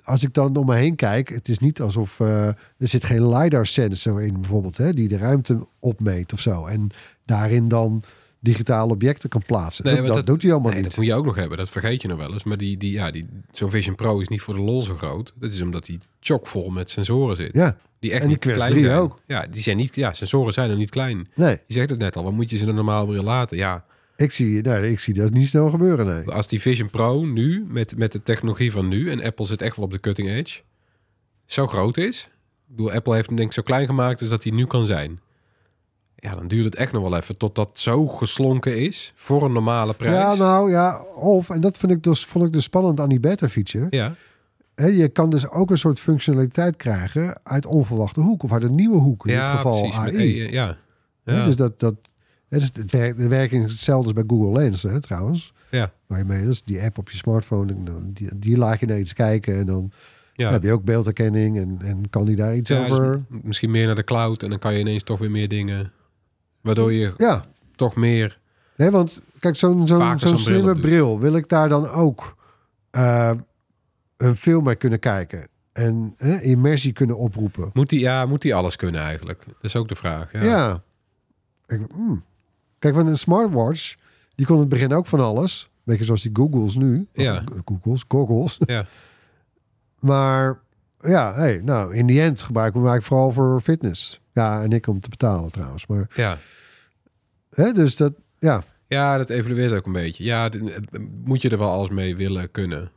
Als ik dan om me heen kijk, het is niet alsof eh, er zit geen lidar sensor in, bijvoorbeeld, hè, die de ruimte opmeet of zo. En daarin dan digitale objecten kan plaatsen. dat, maar dat doet hij allemaal nee, niet. Dat moet je ook nog hebben, dat vergeet je nog wel eens. Maar die, die, ja, die, zo'n Vision Pro is niet voor de lol zo groot. Dat is omdat die chockvol met sensoren zit. Ja, Die echt En die niet Quest klein 3 zijn. ook. Ja, die zijn niet, ja, sensoren zijn er niet klein. nee, Je zegt het net al, wat moet je ze een normale bril laten? Ja, ik zie, nee, ik zie dat niet snel gebeuren. Nee. als die Vision Pro nu, met, met de technologie van nu... en Apple zit echt wel op de cutting edge... zo groot is... Ik bedoel, Apple heeft hem denk ik zo klein gemaakt... als dat hij nu kan zijn. Ja, dan duurt het echt nog wel even... tot dat zo geslonken is... voor een normale prijs. Ja, nou ja, of, en dat vind ik dus, vond ik dus spannend aan die beta-feature. ja. Hè, je kan dus ook een soort functionaliteit krijgen uit onverwachte hoek of uit een nieuwe hoek. In dit geval precies. AI. AI, ja. Ja. Dus dat, dat dus het werk, de werking is hetzelfde als bij Google Lens, hè, trouwens. Ja. Waar je mee, dus die app op je smartphone, die, die laat je naar iets kijken en dan Ja. heb je ook beeldherkenning en, en kan die daar iets Ja, over. misschien meer naar de cloud en dan kan je ineens toch weer meer dingen. Waardoor je Ja, toch meer. hè, want kijk, zo'n zo'n zo'n bril slimme bril, wil ik daar dan ook eh, een film mee kunnen kijken? en hè, immersie kunnen oproepen. Moet die, ja, moet die alles kunnen eigenlijk? Dat is ook de vraag. Ja. Ja. Ik, hmm. Kijk, want een smartwatch, die kon in het begin ook van alles. Beetje zoals die Googles nu. Ja. Googles, goggles. Ja. Maar ja, hey, nou, in die end gebruiken we eigenlijk vooral voor fitness. Ja, en ik om te betalen trouwens. Maar, ja. hè, dus dat, ja. Ja, dat evolueert ook een beetje. Ja, d- moet je er wel alles mee willen kunnen?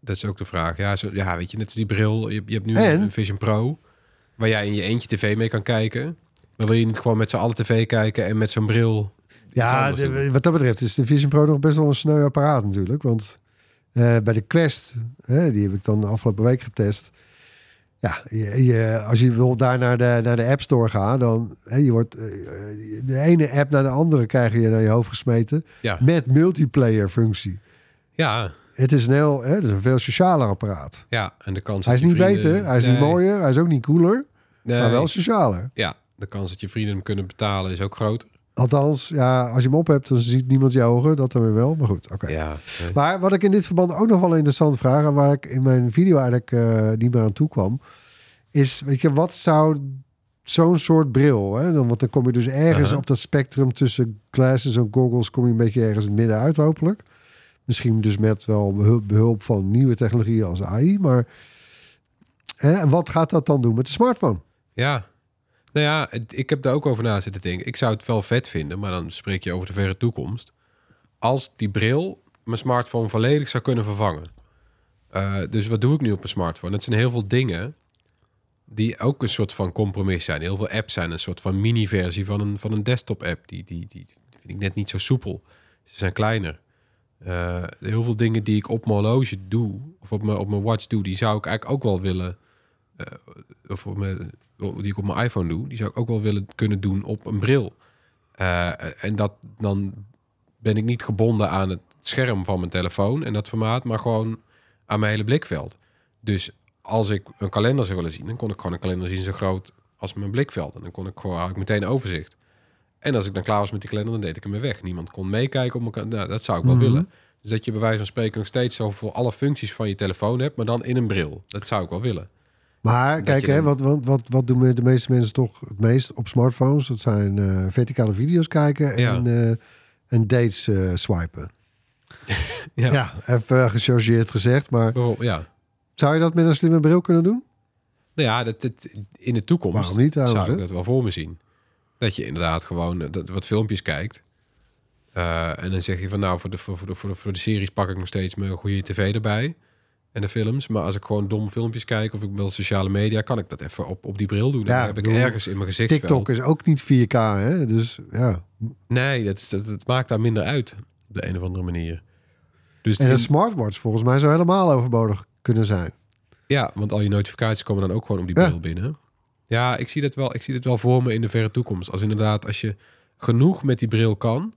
Dat is ook de vraag. Ja, zo, ja weet je, net als die bril. Je, hebt- je hebt nu En? een Vision Pro, waar jij in je eentje tv mee kan kijken. Maar wil je niet gewoon met z'n allen tv kijken en met zo'n bril... Ja, de- wat dat betreft is de Vision Pro nog best wel een sneu apparaat natuurlijk. Want eh, bij de Quest, hè, die heb ik dan de afgelopen week getest. Ja, je, je- als je wil daar naar de, naar de App Store gaan, dan hè, je wordt eh, de ene app naar de andere krijg je naar je hoofd gesmeten Ja. met multiplayer functie. Ja, Het is een heel, hè, het is een veel socialer apparaat. ja, en de kans Hij is niet vrienden- beter, hij is niet mooier, hij is ook niet cooler, nee. maar wel socialer. Ja, de kans dat je vrienden hem kunnen betalen is ook groter. Althans, ja, als je hem op hebt, dan ziet niemand je ogen, dat dan weer wel. Maar goed, oké. Ja, nee. Maar wat ik in dit verband ook nog wel een interessante vraag... en waar ik in mijn video eigenlijk eh, niet meer aan toe kwam... is, weet je, wat zou zo'n soort bril... Hè, dan, want dan kom je dus ergens op dat spectrum... tussen glasses en goggles... kom je een beetje ergens in het midden uit, hopelijk. Misschien dus met wel behulp, behulp van nieuwe technologieën als AI. Maar hè, en wat gaat dat dan doen met de smartphone? Ja. Nou ja, ik heb daar ook over na zitten denken. Ik zou het wel vet vinden, maar dan spreek je over de verre toekomst. Als die bril mijn smartphone volledig zou kunnen vervangen. Eh, dus wat doe ik nu op mijn smartphone? Het zijn heel veel dingen die ook een soort van compromis zijn. Heel veel apps zijn een soort van mini-versie van een, van een desktop-app. Die, die, die vind ik net niet zo soepel. Ze zijn kleiner. Eh, heel veel dingen die ik op mijn horloge doe, of op mijn, op mijn watch doe, die zou ik eigenlijk ook wel willen eh, of op mijn, die ik op mijn iPhone doe, die zou ik ook wel willen kunnen doen op een bril. Eh, en dat dan ben ik niet gebonden aan het scherm van mijn telefoon en dat formaat, maar gewoon aan mijn hele blikveld. Dus als ik een kalender zou willen zien, dan kon ik gewoon een kalender zien zo groot als mijn blikveld. En dan kon ik gewoon had ik meteen overzicht. En als ik dan klaar was met die kalender, dan deed ik hem weer weg. Niemand kon meekijken op elkaar. Nou, dat zou ik wel willen. Dus dat je bij wijze van spreken nog steeds zo voor alle functies van je telefoon hebt, maar dan in een bril. Dat zou ik wel willen. Maar Dat kijk, hè, dan- wat, wat, wat, wat doen de meeste mensen toch het meest op smartphones? Dat zijn eh, verticale video's kijken Ja. en, eh, en dates eh, swipen. Ja. Ja, even gechargeerd gezegd. Maar Bijvoorbeeld, ja. zou je dat met een slimme bril kunnen doen? Nou ja, dat, dat, in de toekomst Waarom niet trouwens, zou ik dat wel voor me zien. Dat je inderdaad gewoon dat, wat filmpjes kijkt. En dan zeg je van nou, voor de, voor, voor de, voor, de, voor de series pak ik nog steeds mijn goede tv erbij. En de films. Maar als ik gewoon dom filmpjes kijk of ik wil sociale media, kan ik dat even op, op die bril doen. Dan Ja, heb ik bedoel, ergens in mijn gezichtsveld. TikTok is ook niet 4K, hè? Dus ja. Nee, dat, dat, dat maakt daar minder uit. Op de een of andere manier. Dus En een smartwatch volgens mij zou helemaal overbodig kunnen zijn. Ja, want al je notificaties komen dan ook gewoon op die Ja. bril binnen. Ja, ik zie, dat wel, ik zie dat wel voor me in de verre toekomst. Als inderdaad, als je genoeg met die bril kan,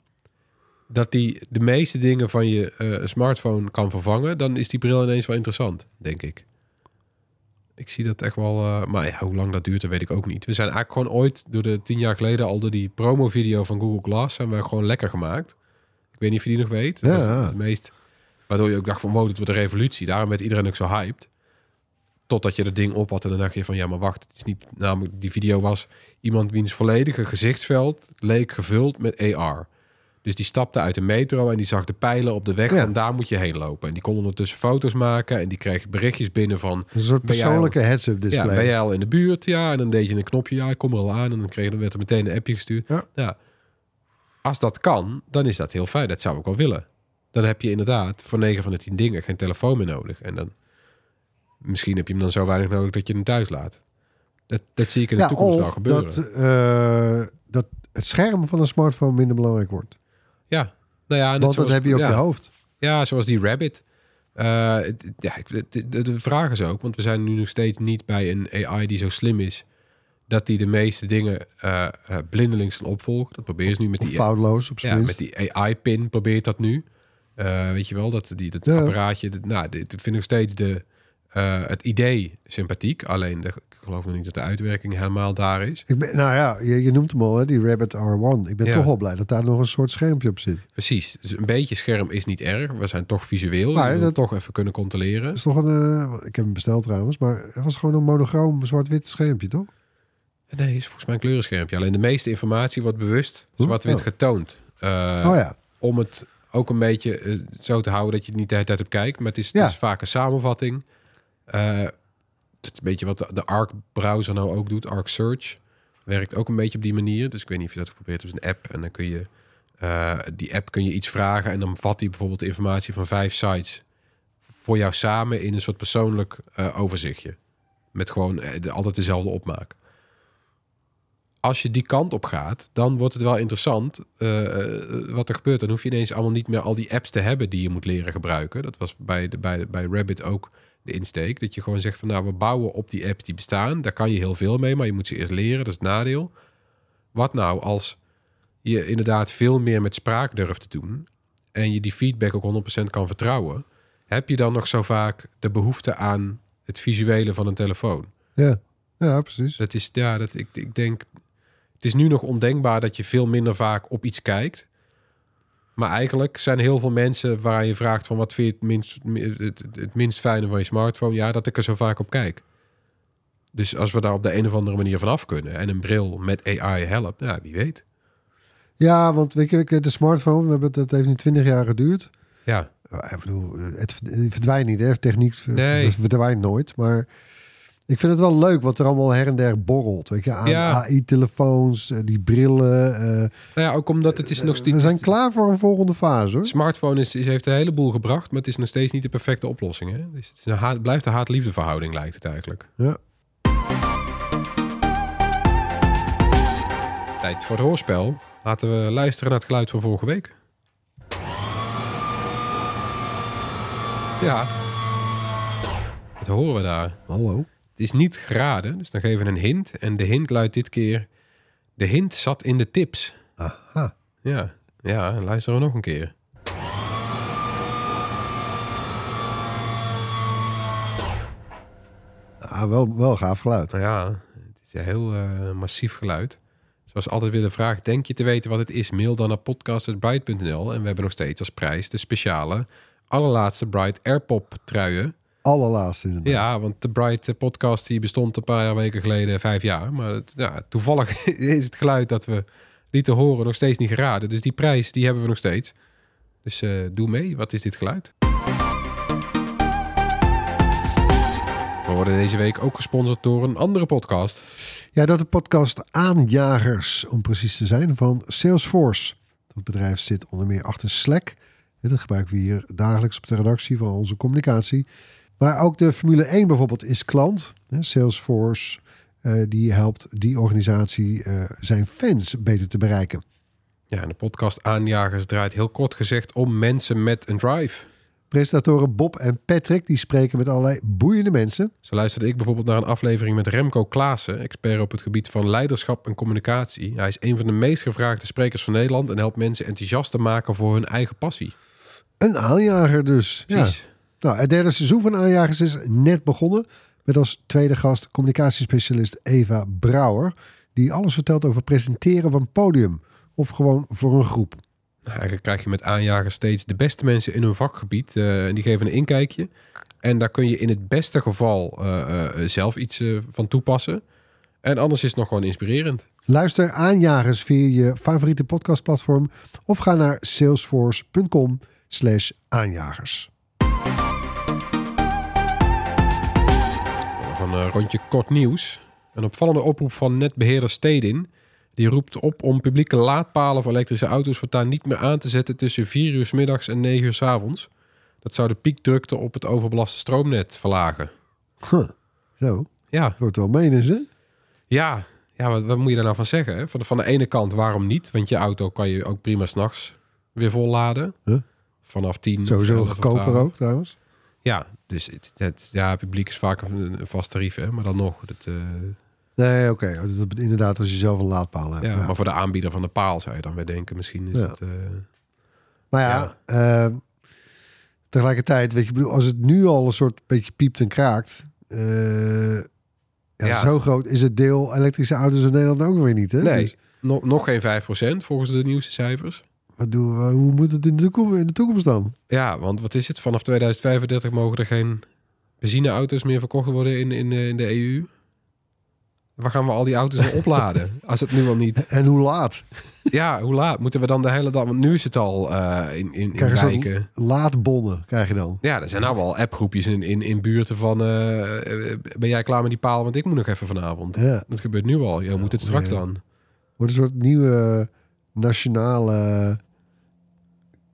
dat die de meeste dingen van je eh, smartphone kan vervangen, dan is die bril ineens wel interessant, denk ik. Ik zie dat echt wel, eh, maar ja, hoe lang dat duurt, dat weet ik ook niet. We zijn eigenlijk gewoon ooit, door de tien jaar geleden, al door die promo-video van Google Glass, zijn we gewoon lekker gemaakt. Ik weet niet of je die nog weet. Dat Ja. het meest, waardoor je ook dacht van, wow, dit wordt een revolutie. Daarom werd iedereen ook zo hyped. Totdat je dat ding op had en dan dacht je van ja, maar wacht, het is niet. Namelijk, die video was iemand wiens volledige gezichtsveld leek gevuld met AR. Dus die stapte uit de metro en die zag de pijlen op de weg Ja. van daar moet je heen lopen. En die kon ondertussen foto's maken en die kreeg berichtjes binnen van Een soort persoonlijke heads-up ja, display. ben jij al in de buurt? Ja, en dan deed je een knopje, ja, ik kom er al aan. En dan, kreeg, dan werd er meteen een appje gestuurd. Ja. Als dat kan, dan is dat heel fijn. Dat zou ik wel willen. Dan heb je inderdaad voor 9 van de 10 dingen geen telefoon meer nodig. En dan misschien heb je hem dan zo weinig nodig dat je hem thuis laat. Dat, dat zie ik in de ja, toekomst wel gebeuren. dat, eh, dat het scherm van een smartphone minder belangrijk wordt. Ja, nou ja, net Want dat heb je op ja. je hoofd. Ja, zoals die Rabbit. Eh, het- ja, ik- de, de, de vraag is ook, want we zijn nu nog steeds niet bij een AI die zo slim is dat die de meeste dingen eh, blindelings kan opvolgen. Dat probeer je nu met die, foutloos op ja, met die AI-pin probeert dat nu. Weet je wel, dat, die, dat Ja. apparaatje. Dat, nou, dit vind ik nog steeds de, eh, het idee sympathiek. Alleen de, ik geloof nog niet dat de uitwerking helemaal daar is. Ik ben, nou ja, je, je noemt hem al, hè, die Rabbit R1. Ik ben Ja. toch wel blij dat daar nog een soort schermpje op zit. Precies. Dus een beetje scherm is niet erg. We zijn toch visueel. Maar Maar we dat- toch even kunnen controleren. Is toch een, eh, ik heb hem besteld trouwens, maar het was gewoon een monochroom zwart-wit schermpje, toch? Nee, is volgens mij een kleurenschermpje. Alleen de meeste informatie wordt bewust zwart-wit Oh. getoond. Eh, oh ja, Om het ook een beetje zo te houden dat je het niet de hele tijd op kijkt. Maar het is, Ja. het is vaak een samenvatting. Eh, het is een beetje wat de, Arc-browser nou ook doet. Arc Search werkt ook een beetje op die manier. Dus ik weet niet of je dat geprobeerd hebt. Het is een app en dan kun je... eh, die app kun je iets vragen en dan vat die bijvoorbeeld de informatie van vijf sites voor jou samen in een soort persoonlijk eh, overzichtje. Met gewoon altijd dezelfde opmaak. Als je die kant op gaat, dan wordt het wel interessant wat er gebeurt. Dan hoef je ineens allemaal niet meer al die apps te hebben die je moet leren gebruiken. Dat was bij, de, bij, bij Rabbit ook de insteek. Dat je gewoon zegt van nou, we bouwen op die apps die bestaan. Daar kan je heel veel mee, maar je moet ze eerst leren. Dat is het nadeel. Wat nou als je inderdaad veel meer met spraak durft te doen en je die feedback ook 100% kan vertrouwen, heb je dan nog zo vaak de behoefte aan het visuele van een telefoon? ja, ja, precies. Dat is, ja, dat, ik, ik denk, het is nu nog ondenkbaar dat je veel minder vaak op iets kijkt. Maar eigenlijk zijn heel veel mensen waar je vraagt van wat vind je het minst, het, het minst fijne van je smartphone? Ja, dat ik er zo vaak op kijk. Dus als we daar op de een of andere manier vanaf kunnen en een bril met AI helpt, ja, wie weet. Ja, want weet je, de smartphone, we hebben het, het heeft nu 20 jaar geduurd. Ja, Ik bedoel, het verdwijnt niet, hè? Techniek Nee. verdwijnt nooit. Maar ik vind het wel leuk wat er allemaal her en der borrelt. Weet je, aan Ja. AI-telefoons, eh, die brillen. eh, nou ja, ook omdat het is nog we steeds... zijn klaar voor een volgende fase, hoor. Smartphone is, is, heeft een heleboel gebracht, maar het is nog steeds niet de perfecte oplossing. Hè? Dus het is een haat, het blijft een haat-liefde verhouding, lijkt het eigenlijk. Ja. Tijd voor het hoorspel. Laten we luisteren naar het geluid van vorige week. Ja. Wat horen we daar? Hallo. Het is niet geraden, dus dan geven we een hint. En de hint luidt dit keer... De hint zat in de tips. Aha. Ja, ja luisteren we nog een keer. Ah, wel, wel gaaf geluid. Ja, het is een heel eh, massief geluid. Zoals altijd weer de vraag, denk je te weten wat het is? Mail dan naar podcast.bright.nl. En we hebben nog steeds als prijs de speciale allerlaatste Bright Airpop truien. Allerlaatste inderdaad. Ja, want de Bright podcast die bestond een paar weken geleden, vijf jaar. Maar het, ja, toevallig is het geluid dat we lieten horen nog steeds niet geraden. Dus die prijs die hebben we nog steeds. Dus eh, doe mee, wat is dit geluid? We worden deze week ook gesponsord door een andere podcast. Ja, dat de podcast Aanjagers, om precies te zijn, van Salesforce. Dat bedrijf zit onder meer achter Slack. En dat gebruiken we hier dagelijks op de redactie van onze communicatie. Maar ook de Formule 1 bijvoorbeeld is klant. Salesforce, eh, die helpt die organisatie eh, zijn fans beter te bereiken. Ja, en de podcast Aanjagers draait heel kort gezegd om mensen met een drive. Presentatoren Bob en Patrick die spreken met allerlei boeiende mensen. Zo luisterde ik bijvoorbeeld naar een aflevering met Remco Klaassen, expert op het gebied van leiderschap en communicatie. Hij is een van de meest gevraagde sprekers van Nederland en helpt mensen enthousiast te maken voor hun eigen passie. Een aanjager dus. Ja. Nou, het derde seizoen van Aanjagers is net begonnen. Met als tweede gast communicatiespecialist Eva Brouwer. Die alles vertelt over presenteren van podium. Of gewoon voor een groep. Nou, eigenlijk krijg je met aanjagers steeds de beste mensen in hun vakgebied. eh, en die geven een inkijkje. En daar kun je in het beste geval eh, eh, zelf iets van toepassen. En anders is het nog gewoon inspirerend. Luister Aanjagers via je favoriete podcastplatform. Of ga naar salesforce.com slash aanjagers. Nog een eh, rondje kort nieuws. Een opvallende oproep van netbeheerder Stedin. Die roept op om publieke laadpalen voor elektrische auto's voortaan niet meer aan te zetten tussen 4 uur 's middags en 9 uur 's avonds. Dat zou de piekdrukte op het overbelaste stroomnet verlagen. Huh. Zo, Ja, dat wordt wel menens, hè? ja, ja wat, wat moet je daar nou van zeggen? Hè? Van, de, van de ene kant, waarom niet? Want je auto kan je ook prima s'nachts weer volladen. Huh? Vanaf 10. of Sowieso 11 of goedkoper 12. ook, trouwens. Ja, dus het, het, ja, publiek is vaak een, een vast tarief, hè? maar dan nog. Het, eh, Nee, oké. Dat- dat- Inderdaad, als je zelf een laadpaal hebt. Ja, Ja. maar voor de aanbieder van de paal zou je dan weer denken, misschien is Ja. het... eh, Maar ja, eh, tegelijkertijd, weet je, bedoel, als het nu al een soort beetje piept en kraakt. eh, ja, Ja. Zo groot is het deel elektrische auto's in Nederland ook weer niet. Hè? Nee, Dus nog, nog geen 5% volgens de nieuwste cijfers. Wat doen we, hoe moet het in de, toekomst, in de toekomst dan? Ja, want wat is het? Vanaf 2035 mogen er geen benzineauto's meer verkocht worden in, in, eh, in de EU. Waar gaan we al die auto's dan opladen? Als het nu al niet... En hoe laat? Ja, hoe laat? Moeten we dan de hele dag... Want nu is het al eh, in, in, in zo'n laadbonnen, krijg je dan. Ja, er zijn nou wel appgroepjes in, in, in buurten van... eh, ben jij klaar met die paal? Want ik moet nog even vanavond. Ja. Dat gebeurt nu al. Je moet het straks Ja. dan. Wordt een soort nieuwe nationale...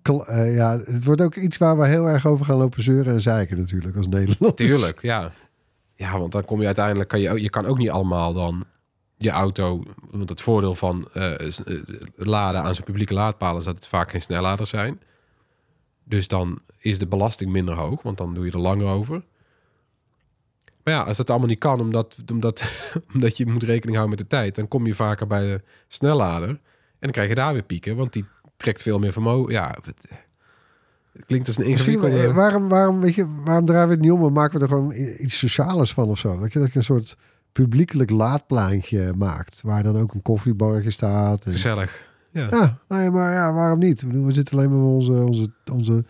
eh, ja, het wordt ook iets waar we heel erg over gaan lopen zeuren en zeiken natuurlijk als Nederland. Tuurlijk, ja. Ja, want dan kom je uiteindelijk... Kan je, je kan ook niet allemaal dan je auto... Want het voordeel van eh, eh, laden aan zo'n publieke laadpalen... is dat het vaak geen snelladers zijn. Dus dan is de belasting minder hoog. Want dan doe je er langer over. Maar ja, als dat allemaal niet kan... omdat, omdat, omdat je moet rekening houden met de tijd... dan kom je vaker bij de snellader... en dan krijg je daar weer pieken. Want die trekt veel meer vermogen. Ja, het, het klinkt als een ingewikkelde... eh, waarom, waarom, weet je, waarom draaien we het niet om en maken we er gewoon iets socialers van of zo? Dat je, dat je een soort publiekelijk laadpleintje maakt, waar dan ook een koffiebarretje staat. En, Gezellig. Ja. ja, nee, maar ja, waarom niet? We zitten alleen maar met onze, onze, onze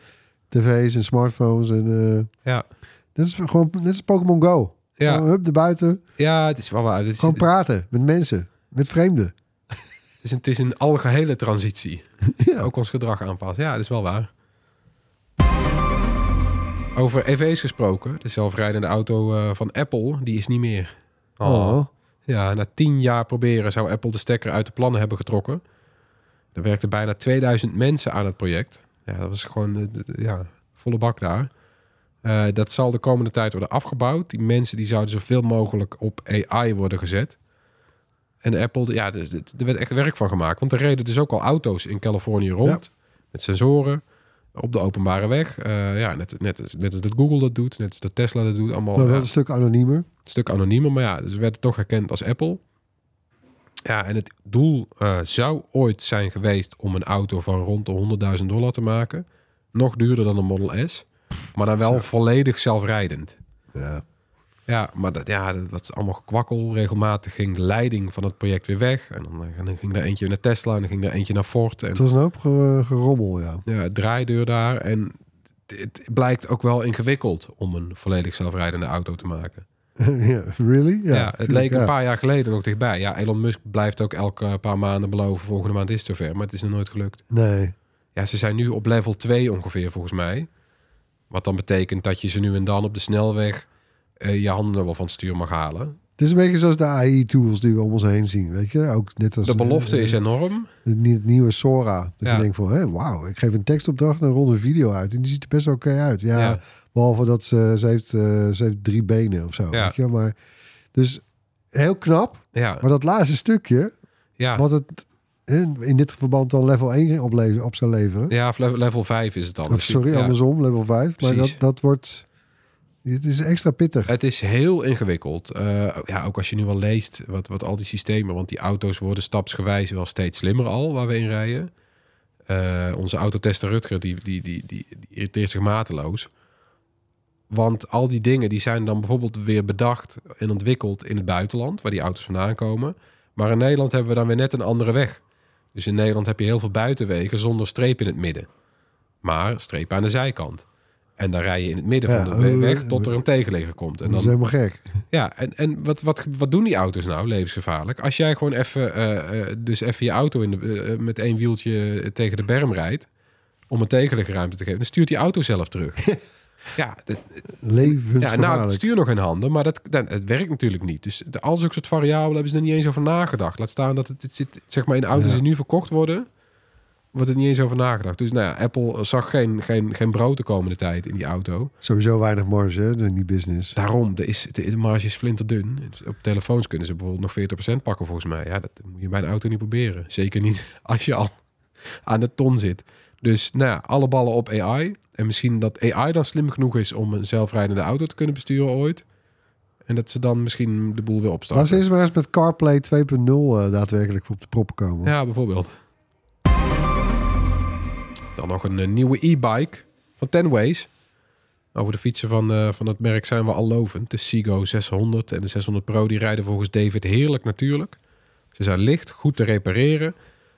tv's en smartphones en eh ja. net is gewoon net als Pokémon Go. Ja. Gewoon, hup, erbuiten, Ja, het is wel waar. Is, gewoon praten met mensen, met vreemden. Het is, een, het is een algehele transitie. Ja. Ook ons gedrag aanpassen. Ja, dat is wel waar. Over EV's gesproken. De zelfrijdende auto eh, van Apple, die is niet meer. Oh. Ja, na tien jaar proberen zou Apple de stekker uit de plannen hebben getrokken. Er werkten bijna 2000 mensen aan het project. Ja, dat was gewoon eh, ja, volle bak daar. Eh, dat zal de komende tijd worden afgebouwd. Die mensen die zouden zoveel mogelijk op AI worden gezet. En Apple, ja, er, er werd echt werk van gemaakt. Want er reden dus ook al auto's in Californië rond. Met sensoren op de openbare weg. Eh, ja, net, net, als- net als dat Google dat doet. Net als dat Tesla dat doet. Allemaal Maar ja, wel een stuk anoniemer. een stuk anoniemer. Maar ja, ze werden toch herkend als Apple. Ja, en het doel eh, zou ooit zijn geweest om een auto van rond de 100.000 dollar te maken. Nog duurder dan een Model S. Maar dan wel volledig zelfrijdend. Ja. Ja, maar dat, ja, dat, dat is allemaal gekwakkel. Regelmatig ging de leiding van het project weer weg. En dan, en dan ging er eentje naar Tesla en dan ging er eentje naar Ford. En Het was een hoop ge- gerommel, ja. ja, draaideur daar. En het blijkt ook wel ingewikkeld om een volledig zelfrijdende auto te maken. ja, really? Ja, Ja, het tuurlijk, leek een paar jaar geleden nog dichtbij. Ja, Elon Musk blijft ook elke paar maanden beloven... volgende maand is het zover, maar het is nog nooit gelukt. Nee. Ja, ze zijn nu op level 2 ongeveer volgens mij. Wat dan betekent dat je ze nu en dan op de snelweg... eh, je handen er wel van het stuur mag halen. Het is een beetje zoals de AI-tools die we om ons heen zien, weet je? Ook net als De belofte eh, is enorm. Het nie- het nieuwe Sora. Dat Ja. je denkt van, hé, wauw, ik geef een tekstopdracht en rond een video uit. En die ziet er best oké uit. Ja, Ja. behalve dat ze, ze, heeft, eh, ze heeft drie benen of zo. Ja. Weet je? Maar, dus heel knap. Ja, Maar dat laatste stukje, ja. wat het in, dit verband dan level 1 opleveren, op zou leveren. ja of level, level 5 is het dan. of sorry, Ja. andersom, level 5. Maar dat, dat wordt... Het is extra pittig. Het is heel ingewikkeld. Eh, ja, ook als je nu wel leest wat, wat al die systemen... want die auto's worden stapsgewijs wel steeds slimmer al... waar we in rijden. Eh, onze autotester Rutger, die, die, die, die, die irriteert zich mateloos. Want al die dingen die zijn dan bijvoorbeeld weer bedacht en ontwikkeld in het buitenland... waar die auto's vandaan komen. Maar in Nederland hebben we dan weer net een andere weg. Dus in Nederland heb je heel veel buitenwegen zonder streep in het midden. Maar streep aan de zijkant. En dan rij je in het midden Ja, van de weg tot er een tegenligger komt. En dat is dan helemaal gek. ja, en, en wat, wat, wat doen die auto's nou levensgevaarlijk? Als jij gewoon even, eh, eh, dus even je auto in de, eh, met één wieltje tegen de berm rijdt, om een tegenliggerruimte te geven, dan stuurt die auto zelf terug. ja, dat, ja, Levensgevaarlijk. nou, het stuur nog in handen, maar dat, dat, het werkt natuurlijk niet. Dus de, al zulke soort variabelen hebben ze er niet eens over nagedacht. Laat staan dat het, het zit, zeg maar in de auto's Ja. die nu verkocht worden, wordt er niet eens over nagedacht. Dus nou ja, Apple zag geen, geen, geen brood de komende tijd in die auto. Sowieso weinig marge hè, in die business. Daarom, de, is, de, de marge is flinterdun. Op telefoons kunnen ze bijvoorbeeld nog 40% pakken volgens mij. Ja, dat moet je bij een auto niet proberen. Zeker niet als je al aan de ton zit. Dus nou ja, alle ballen op AI. En misschien dat AI dan slim genoeg is om een zelfrijdende auto te kunnen besturen ooit. En dat ze dan misschien de boel weer Laat opstarten. ze eens maar eens met CarPlay 2.0 eh, daadwerkelijk op de proppen komen. Ja, bijvoorbeeld. Dan nog een, eh, nieuwe e-bike van Tenways. Over de fietsen van, eh, van het merk zijn we al lovend. De Seago 600 en de 600 Pro die rijden volgens David heerlijk natuurlijk. Ze zijn licht, goed te repareren.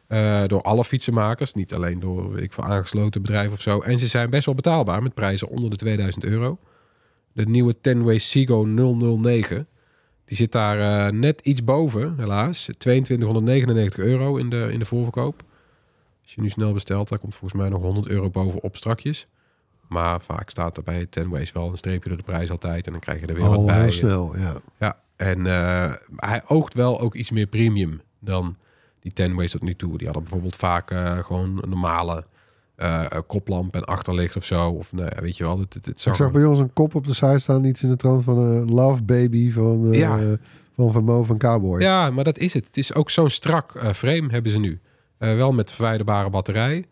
eh, door alle fietsenmakers. Niet alleen door ik veel, aangesloten bedrijven of zo. En ze zijn best wel betaalbaar met prijzen onder de 2000 euro. De nieuwe Tenway Seago 009. Die zit daar net iets boven, helaas. 2299 euro in de, in de voorverkoop. Als je nu snel bestelt, daar komt volgens mij nog 100 euro bovenop strakjes. Maar vaak staat er bij Tenways wel een streepje door de prijs altijd. En dan krijg je er weer wat bij. heel snel, ja. Ja, en eh, hij oogt wel ook iets meer premium dan die Tenways tot nu toe. Die hadden bijvoorbeeld vaak eh, gewoon een normale eh, koplamp en achterlicht of zo. Of nou ja, weet je wel, het, het, het zag Ik zag bij ons een kop op de site staan, iets in de trant van een Love Baby van, Ja. van Van Mo van Cowboy. Ja, maar dat is het. Het is ook zo'n strak frame hebben ze nu. Eh, wel met verwijderbare batterij.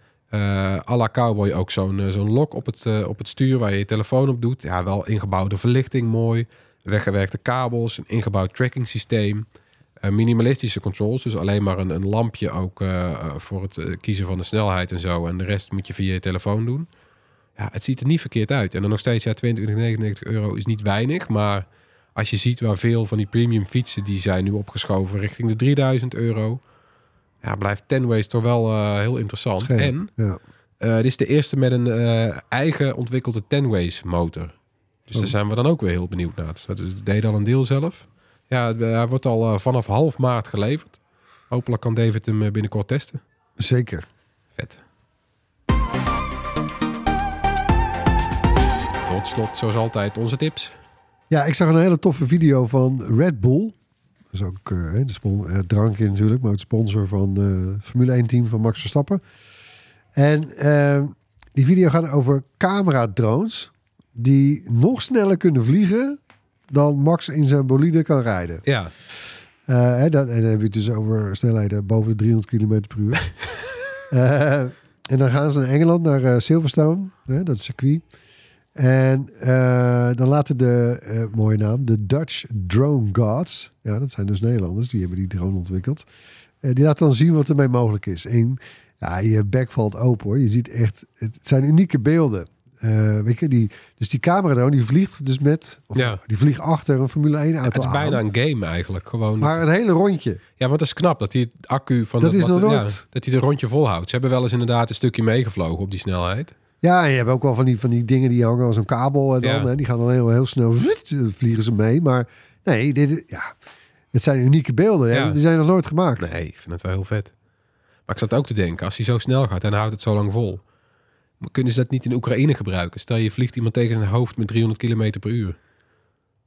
À la Cowboy ook zo'n eh, zo'n lock op het, op het stuur waar je je telefoon op doet. Ja, wel ingebouwde verlichting, mooi. Weggewerkte kabels, een ingebouwd tracking systeem. Minimalistische controls, dus alleen maar een, een lampje ook voor het kiezen van de snelheid en zo. En de rest moet je via je telefoon doen. Ja, het ziet er niet verkeerd uit. En dan nog steeds, ja, 22,99 euro is niet weinig. Maar als je ziet waar veel van die premium fietsen, die zijn nu opgeschoven richting de 3000 euro. Ja, blijft Tenways toch wel eh, heel interessant. En Ja. eh, dit is de eerste met een eh, eigen ontwikkelde Tenways motor. Dus daar Oh. zijn we dan ook weer heel benieuwd naar. Dus dat is- deed al een deel zelf. Ja, hij wordt al vanaf half maart geleverd. Hopelijk kan David hem binnenkort testen. Zeker. Vet. Tot slot, zoals altijd, onze tips. Ja, ik zag een hele toffe video van Red Bull. Dat is ook eh, de spon- eh, drankje natuurlijk, maar het sponsor van de Formule 1 team van Max Verstappen. En eh, die video gaat over camera-drones die nog sneller kunnen vliegen dan Max in zijn bolide kan rijden. Ja, Eh, dan, en dan heb je het dus over snelheden boven de 300 km per uur. Eh, en dan gaan ze naar Engeland, naar eh, Silverstone, hè, dat is circuit. En eh, dan laten de, eh, mooie naam, de Dutch Drone Gods, ja, dat zijn dus Nederlanders, die hebben die drone ontwikkeld. Eh, die laten dan zien wat ermee mogelijk is. En ja, je bek valt open hoor. Je ziet echt, het zijn unieke beelden. Weet je, die, dus die camera drone, die vliegt dus met, of Ja. die vliegt achter een Formule 1 auto het is bijna een game eigenlijk. Gewoon Maar het hele rondje. Ja, want dat is knap dat hij het accu van Dat de is nog ja, dat hij het een rondje volhoudt. Ze hebben wel eens inderdaad een stukje meegevlogen op die snelheid. Ja, en je hebt ook wel van die, van die dingen die hangen als een kabel. En dan, Ja. hè, die gaan dan heel, heel snel zut, vliegen ze mee. Maar nee, dit, ja, het zijn unieke beelden. Hè? Ja. Die zijn nog nooit gemaakt. Nee, ik vind het wel heel vet. Maar ik zat ook te denken, als hij zo snel gaat en houdt het zo lang vol. maar Kunnen ze dat niet in Oekraïne gebruiken? Stel je vliegt iemand tegen zijn hoofd met 300 km per uur.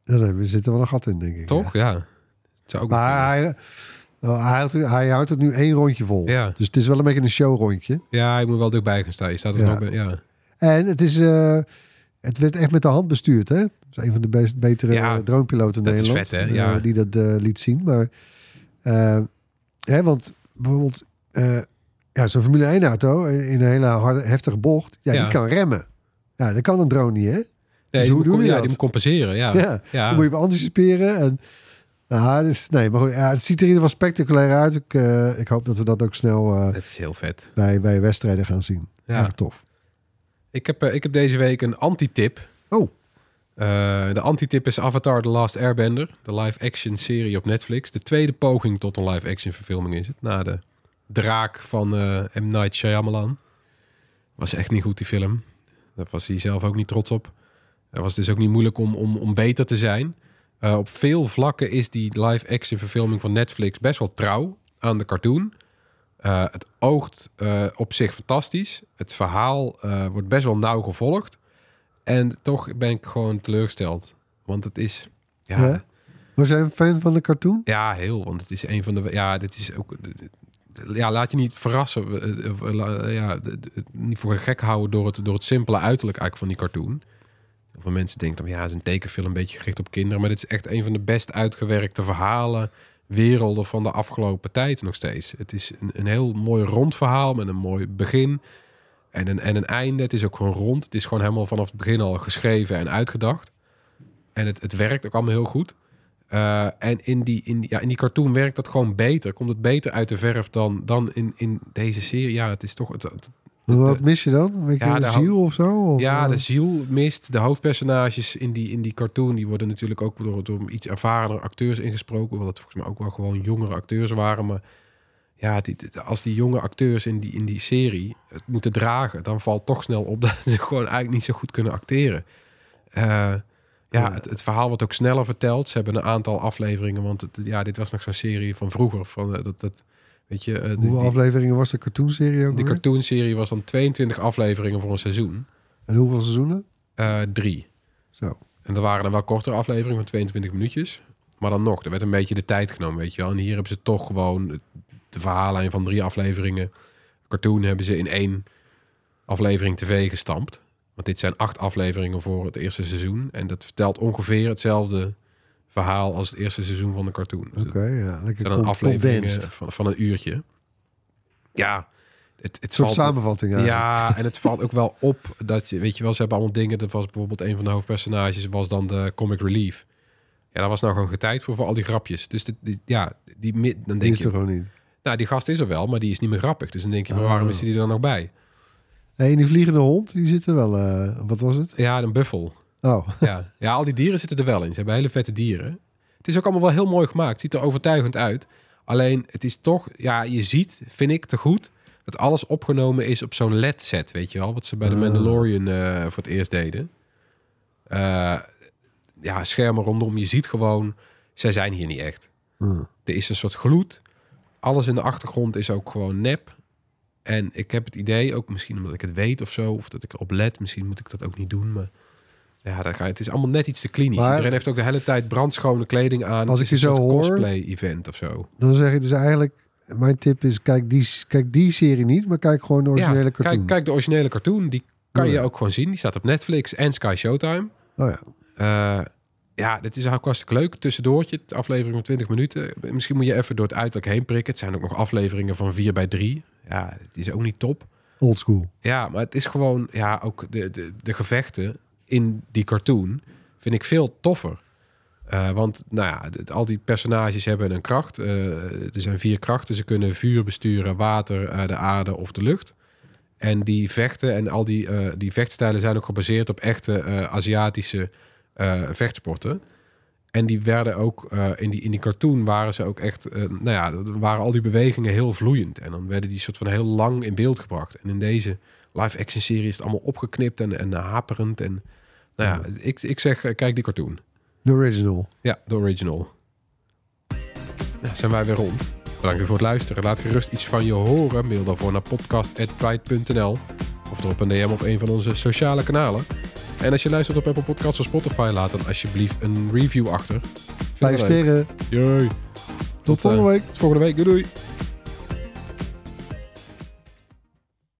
Daar hebben- zit er wel een gat in, denk ik. Toch? Ja. Zou ook Maar hij, nou, hij, houdt, hij houdt het nu één rondje vol. Ja. Dus het is wel een beetje een showrondje. Ja, je moet wel dichtbij gaan staan. Je staat er Ja. nog bij. Ja. En het, is, eh, het werd echt met de hand bestuurd. Hè? Dat is een van de best, betere Ja, dronepiloten in dat is Nederland. vet, hè? eh, Ja. die dat eh, liet zien. Maar, hè, want bijvoorbeeld... ja, zo'n Formule 1 auto in een hele harde, heftige bocht. Ja, Ja. die kan remmen. Ja, dat kan een drone niet, hè? Nee, Dus hoe doe je ja, dat? die moet compenseren. Ja. Ja, moet je op anticiperen. En, nou, dus, nee, maar goed, ja, het ziet er in ieder geval spectaculair uit. Ik, ik hoop dat we dat ook snel Dat is heel vet. bij, bij wedstrijden gaan zien. Ja. Ja. tof. Ik heb, eh, ik heb deze week een anti-tip. Oh. Eh, de anti-tip is Avatar The Last Airbender. De live-action serie op Netflix. De tweede poging tot een live-action verfilming is het. Na de draak van eh, M. Night Shyamalan. Was echt niet goed, die film. Daar was hij zelf ook niet trots op. Het was dus ook niet moeilijk om, om, om beter te zijn. Op veel vlakken is die live-action verfilming van Netflix best wel trouw aan de cartoon. Eh, het oogt eh, op zich fantastisch. Het verhaal eh, wordt best wel nauw gevolgd. En toch ben ik gewoon teleurgesteld. Want het is... Ja, Ja? ja. Was jij een fan van de cartoon? heel. Want het is een van de... Ja, dit is ook... Ja, laat je niet verrassen. Ja, niet voor gek houden door het, door het simpele uiterlijk eigenlijk van die cartoon. Heel veel mensen denken dan, ja, het is een tekenfilm een beetje gericht op kinderen. Maar dit is echt een van de best uitgewerkte verhalen, werelden van de afgelopen tijd nog steeds. Het is een, een heel mooi rond verhaal met een mooi begin en een, en een einde. Het is ook gewoon rond. Het is gewoon helemaal vanaf het begin al geschreven en uitgedacht. En het, het werkt ook allemaal heel goed. Eh, en in die, in, ja, in die cartoon werkt dat gewoon beter. Komt het beter uit de verf dan, dan in, in deze serie. Ja, het is toch... Het- Wat mis je dan? Een Ja, de ziel of zo? Of, Ja, eh, de ziel mist. De hoofdpersonages in die, in die cartoon... die worden natuurlijk ook door, door iets ervarener acteurs ingesproken. Hoewel het volgens mij ook wel gewoon jongere acteurs waren. Maar ja, die, als die jonge acteurs in die, in die serie het moeten dragen... dan valt toch snel op dat ze gewoon eigenlijk niet zo goed kunnen acteren. Eh, ja, Ja. Het, het verhaal wordt ook sneller verteld. Ze hebben een aantal afleveringen... want het, ja, dit was nog zo'n serie van vroeger. Van, eh, dat, dat, weet je, die- Hoeveel die, afleveringen was de cartoonserie ook weer? cartoonserie was dan 22 afleveringen voor een seizoen. En hoeveel seizoenen? Eh, drie. Zo. En er waren dan wel kortere afleveringen van 22 minuutjes. Maar dan nog, er werd een beetje de tijd genomen, weet je wel. En hier hebben ze toch gewoon de verhaallijn van drie afleveringen. Cartoon hebben ze in één aflevering tv gestampt. Want dit zijn acht afleveringen voor het eerste seizoen. En dat vertelt ongeveer hetzelfde verhaal als het eerste seizoen van de cartoon. Dus Oké, ja. Lekker zijn dan afleveringen van, van een uurtje. Ja, het, het soort valt... samenvatting eigenlijk. Ja, en het valt ook wel op dat je, weet je wel, ze hebben allemaal dingen. Dat was bijvoorbeeld een van de hoofdpersonages, was dan de comic relief. Ja, daar was nou gewoon tijd voor, voor al die grapjes. Dus die, die- ja, die, dan Die denk is je, er gewoon niet. nou, die gast is er wel, maar die is niet meer grappig. Dus dan denk je, Oh. waarom is die er dan nog bij? Hey, die vliegende hond, die zit er wel... eh, wat was het? Ja, een buffel. Oh, Ja. ja, al die dieren zitten er wel in. Ze hebben hele vette dieren. Het is ook allemaal wel heel mooi gemaakt. Het ziet er overtuigend uit. Alleen, het is toch, ja, je ziet, vind ik te goed, dat alles opgenomen is op zo'n LED-set, weet je wel? Wat ze bij de Ah. Mandalorian eh, voor het eerst deden. Eh, ja, schermen rondom. Je ziet gewoon, zij zijn hier niet echt. Hm. Er is een soort gloed. Alles in de achtergrond is ook gewoon nep. En ik heb het idee, ook misschien omdat ik het weet of zo, of dat ik erop let, misschien moet ik dat ook niet doen, maar ja, dat ga, het is allemaal net iets te klinisch. Maar- Iedereen heeft ook de hele tijd brandschone kleding aan. Als ik je zo hoor- cosplay-event of zo. dan zeg je dus eigenlijk... Mijn tip is, kijk die, kijk die serie niet, maar kijk gewoon de originele ja, cartoon. Kijk, kijk de originele cartoon, die kan Oh, je ook gewoon zien. Die staat op Netflix en Sky Showtime. Oh ja. Eh, ja, dit is ook hartstikke leuk. Tussendoortje, de aflevering van 20 minuten. Misschien moet je even door het uiterlijk heen prikken. Het zijn ook nog afleveringen van 4 bij 3. Ja, het is ook niet top. Old school. Ja, maar het is gewoon, ja, ook de, de, de gevechten in die cartoon vind ik veel toffer. Eh, want, nou ja, al die personages hebben een kracht. Eh, er zijn vier krachten. Ze kunnen vuur besturen, water, eh, de aarde of de lucht. En die vechten en al die, die vechtstijlen zijn ook gebaseerd op echte Aziatische vechtsporten. En die werden ook in, die, in die cartoon waren ze ook echt, nou ja, waren al die bewegingen heel vloeiend. En dan werden die soort van heel lang in beeld gebracht. En in deze live-action serie is het allemaal opgeknipt en, en haperend. En nou ja, ik, ik zeg, eh, kijk die cartoon. De original. Ja, de original. Ja, zijn wij weer rond. Bedankt weer voor het luisteren. Laat gerust iets van je horen. Mail daarvoor naar podcast.pride.nl of drop een DM op een van onze sociale kanalen. En als je luistert op Apple Podcasts of Spotify, laat dan alsjeblieft een review achter. Vijf sterren. Jee. Tot eh, volgende week. Tot volgende week. Doei doei.